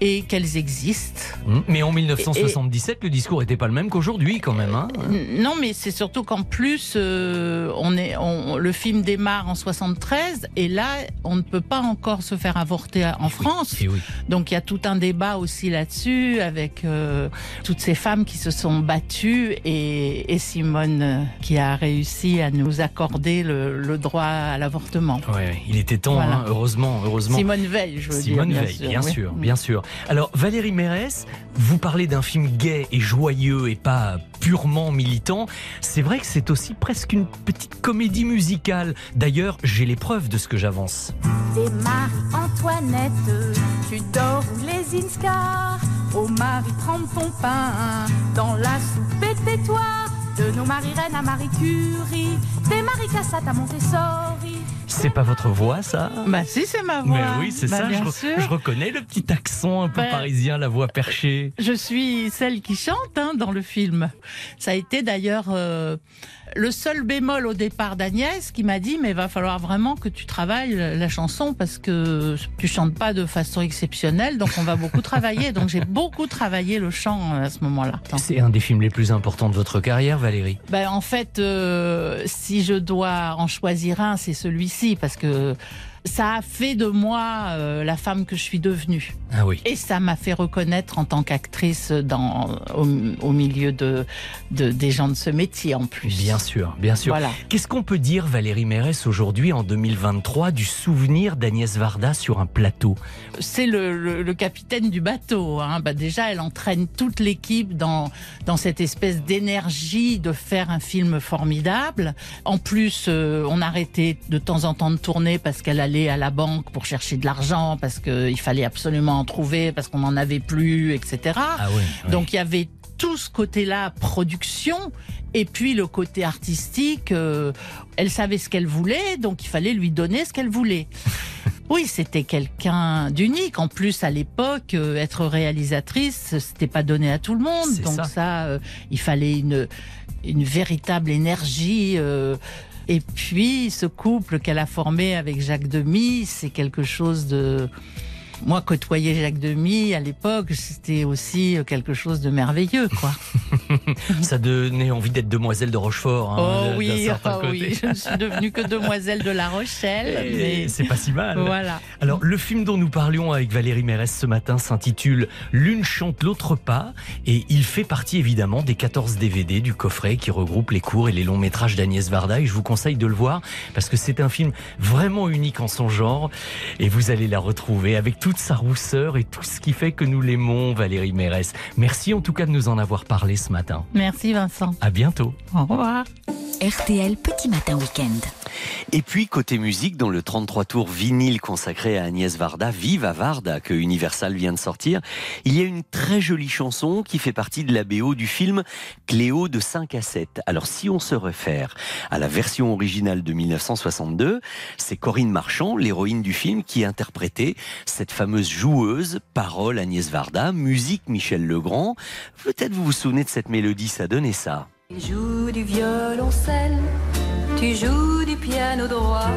et qu'elles existent. Hum, Mais en 1977, le discours n'était pas le même qu'aujourd'hui, quand même. hein. N- Non, mais c'est surtout qu'en plus, euh, on est, on- le film démarre en 73 et là, on ne peut pas encore se faire avorter en France. Et oui. Donc il y a tout un débat aussi là-dessus avec euh, toutes ces femmes qui se sont battues et, et Simone euh, qui a réussi à nous accorder le, le droit à l'avortement. Ouais, il était temps, Voilà. hein, heureusement, heureusement. Simone Veil, je veux Simone dire. Veil, bien oui. sûr, bien sûr. Alors, Valérie Mérès, vous parlez d'un film gai et joyeux et pas purement militant. C'est vrai que c'est aussi presque une petite comédie musicale. D'ailleurs, j'ai les preuves de ce que j'avance. T'es Marie-Antoinette, tu dors où les Inska. Oh Marie, prends ton pain dans la soupe et tais-toi. De nos Marie-Reine à Marie Curie, des Marie Cassatt à Montessori. C'est pas votre voix, ça Bah si, c'est ma voix. Mais oui, c'est Bah, ça. bien Je, re- je reconnais le petit accent un peu Bah, parisien, la voix perchée. Je suis celle qui chante hein, dans le film. Ça a été d'ailleurs euh, le seul bémol au départ d'Agnès qui m'a dit mais va falloir vraiment que tu travailles la la chanson parce que tu chantes pas de façon exceptionnelle donc on va beaucoup [laughs] travailler. Donc j'ai beaucoup travaillé le chant euh, à ce moment-là. C'est un des films les plus importants de votre carrière, Valérie? Ben, en fait, euh, si je dois en choisir un, c'est celui-ci parce que ça a fait de moi euh, la femme que je suis devenue. Ah oui. Et ça m'a fait reconnaître en tant qu'actrice dans au, au milieu de, de- des gens de ce métier en plus. Bien sûr, bien sûr. Voilà. Qu'est-ce qu'on peut dire, Valérie Mérès, aujourd'hui, en 2023, du souvenir d'Agnès Varda sur un plateau? C'est le, le- le capitaine du bateau. Hein. Bah, déjà, elle entraîne toute l'équipe dans, dans cette espèce d'énergie de faire un film formidable. En plus, euh, on arrêtait de temps en temps de tourner parce qu'elle allait à la banque pour chercher de l'argent, parce qu'il fallait absolument en trouver, parce qu'on n'en avait plus, etc. Ah oui, oui. Donc il y avait tout ce côté-là, production, et puis le côté artistique, euh, elle savait ce qu'elle voulait, donc il fallait lui donner ce qu'elle voulait. [laughs] Oui, c'était quelqu'un d'unique. En plus, à l'époque, euh, être réalisatrice, c'était pas donné à tout le monde. Donc ça. ça, euh, il fallait une, une véritable énergie. euh, et puis, ce couple qu'elle a formé avec Jacques Demy, c'est quelque chose de... Moi, côtoyer Jacques Demy à l'époque, c'était aussi quelque chose de merveilleux, quoi. [laughs] Ça donnait envie d'être demoiselle de Rochefort. hein, oh oui, certain oh oui, côté. je ne suis devenue que demoiselle de La Rochelle. Mais C'est pas si mal. Voilà. Alors, le film dont nous parlions avec Valérie Mérès ce matin s'intitule L'une chante, l'autre pas. Et il fait partie évidemment des 14 DVD du coffret qui regroupe les courts et les longs métrages d'Agnès Varda. Et je vous conseille de le voir parce que c'est un film vraiment unique en son genre. Et vous allez la retrouver avec toute sa rousseur et tout ce qui fait que nous l'aimons, Valérie Mérès. Merci en tout cas de nous en avoir parlé ce matin. Merci Vincent. À bientôt. Au revoir. RTL Petit Matin Week-end. Et puis, côté musique, dans le 33 tours vinyle consacré à Agnès Varda, Viva Varda, que Universal vient de sortir, il y a une très jolie chanson qui fait partie de la BO du film Cléo de 5 à 7. Alors, si on se réfère à la version originale de 1962, c'est Corinne Marchand, l'héroïne du film, qui interprétait cette fameuse joueuse, parole Agnès Varda, musique Michel Legrand. Peut-être vous vous souvenez de cette mélodie, ça donnait ça. Tu joues du violoncelle, tu joues du piano droit.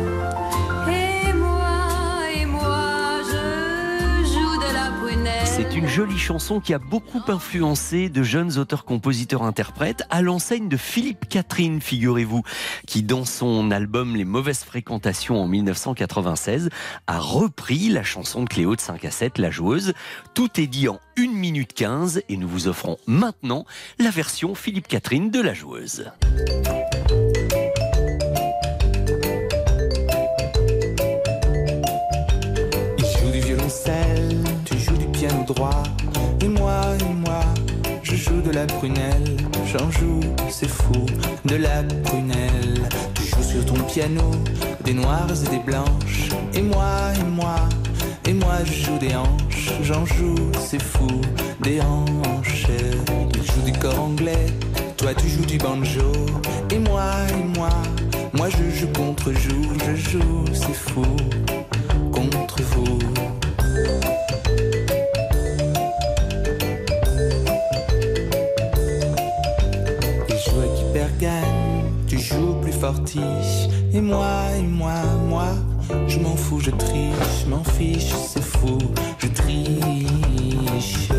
C'est une jolie chanson qui a beaucoup influencé de jeunes auteurs-compositeurs-interprètes, à l'enseigne de Philippe Catherine, figurez-vous, qui dans son album Les mauvaises fréquentations en 1996 a repris la chanson de Cléo de 5 à 7, La joueuse. Tout est dit en 1 minute 15 et nous vous offrons maintenant la version Philippe Catherine de La joueuse. De la prunelle. J'en joue, c'est fou, de la prunelle. Tu joues sur ton piano des noires et des blanches. Et moi, et moi, et moi, je joue des hanches. J'en joue, c'est fou, des hanches. Il joue du corps anglais, toi tu joues du banjo. Et moi, et moi, moi je joue contre joue. Je joue, c'est fou contre vous. Tu joues plus fortiche. Et moi, et moi, moi, je m'en fous, je triche, m'en fiche, c'est fou, je triche.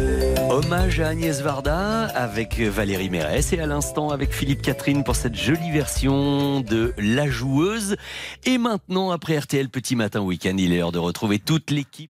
Hommage à Agnès Varda avec Valérie Mérès et à l'instant avec Philippe Catherine pour cette jolie version de La Joueuse. Et maintenant, après RTL Petit Matin Week-end, il est l'heure de retrouver toute l'équipe.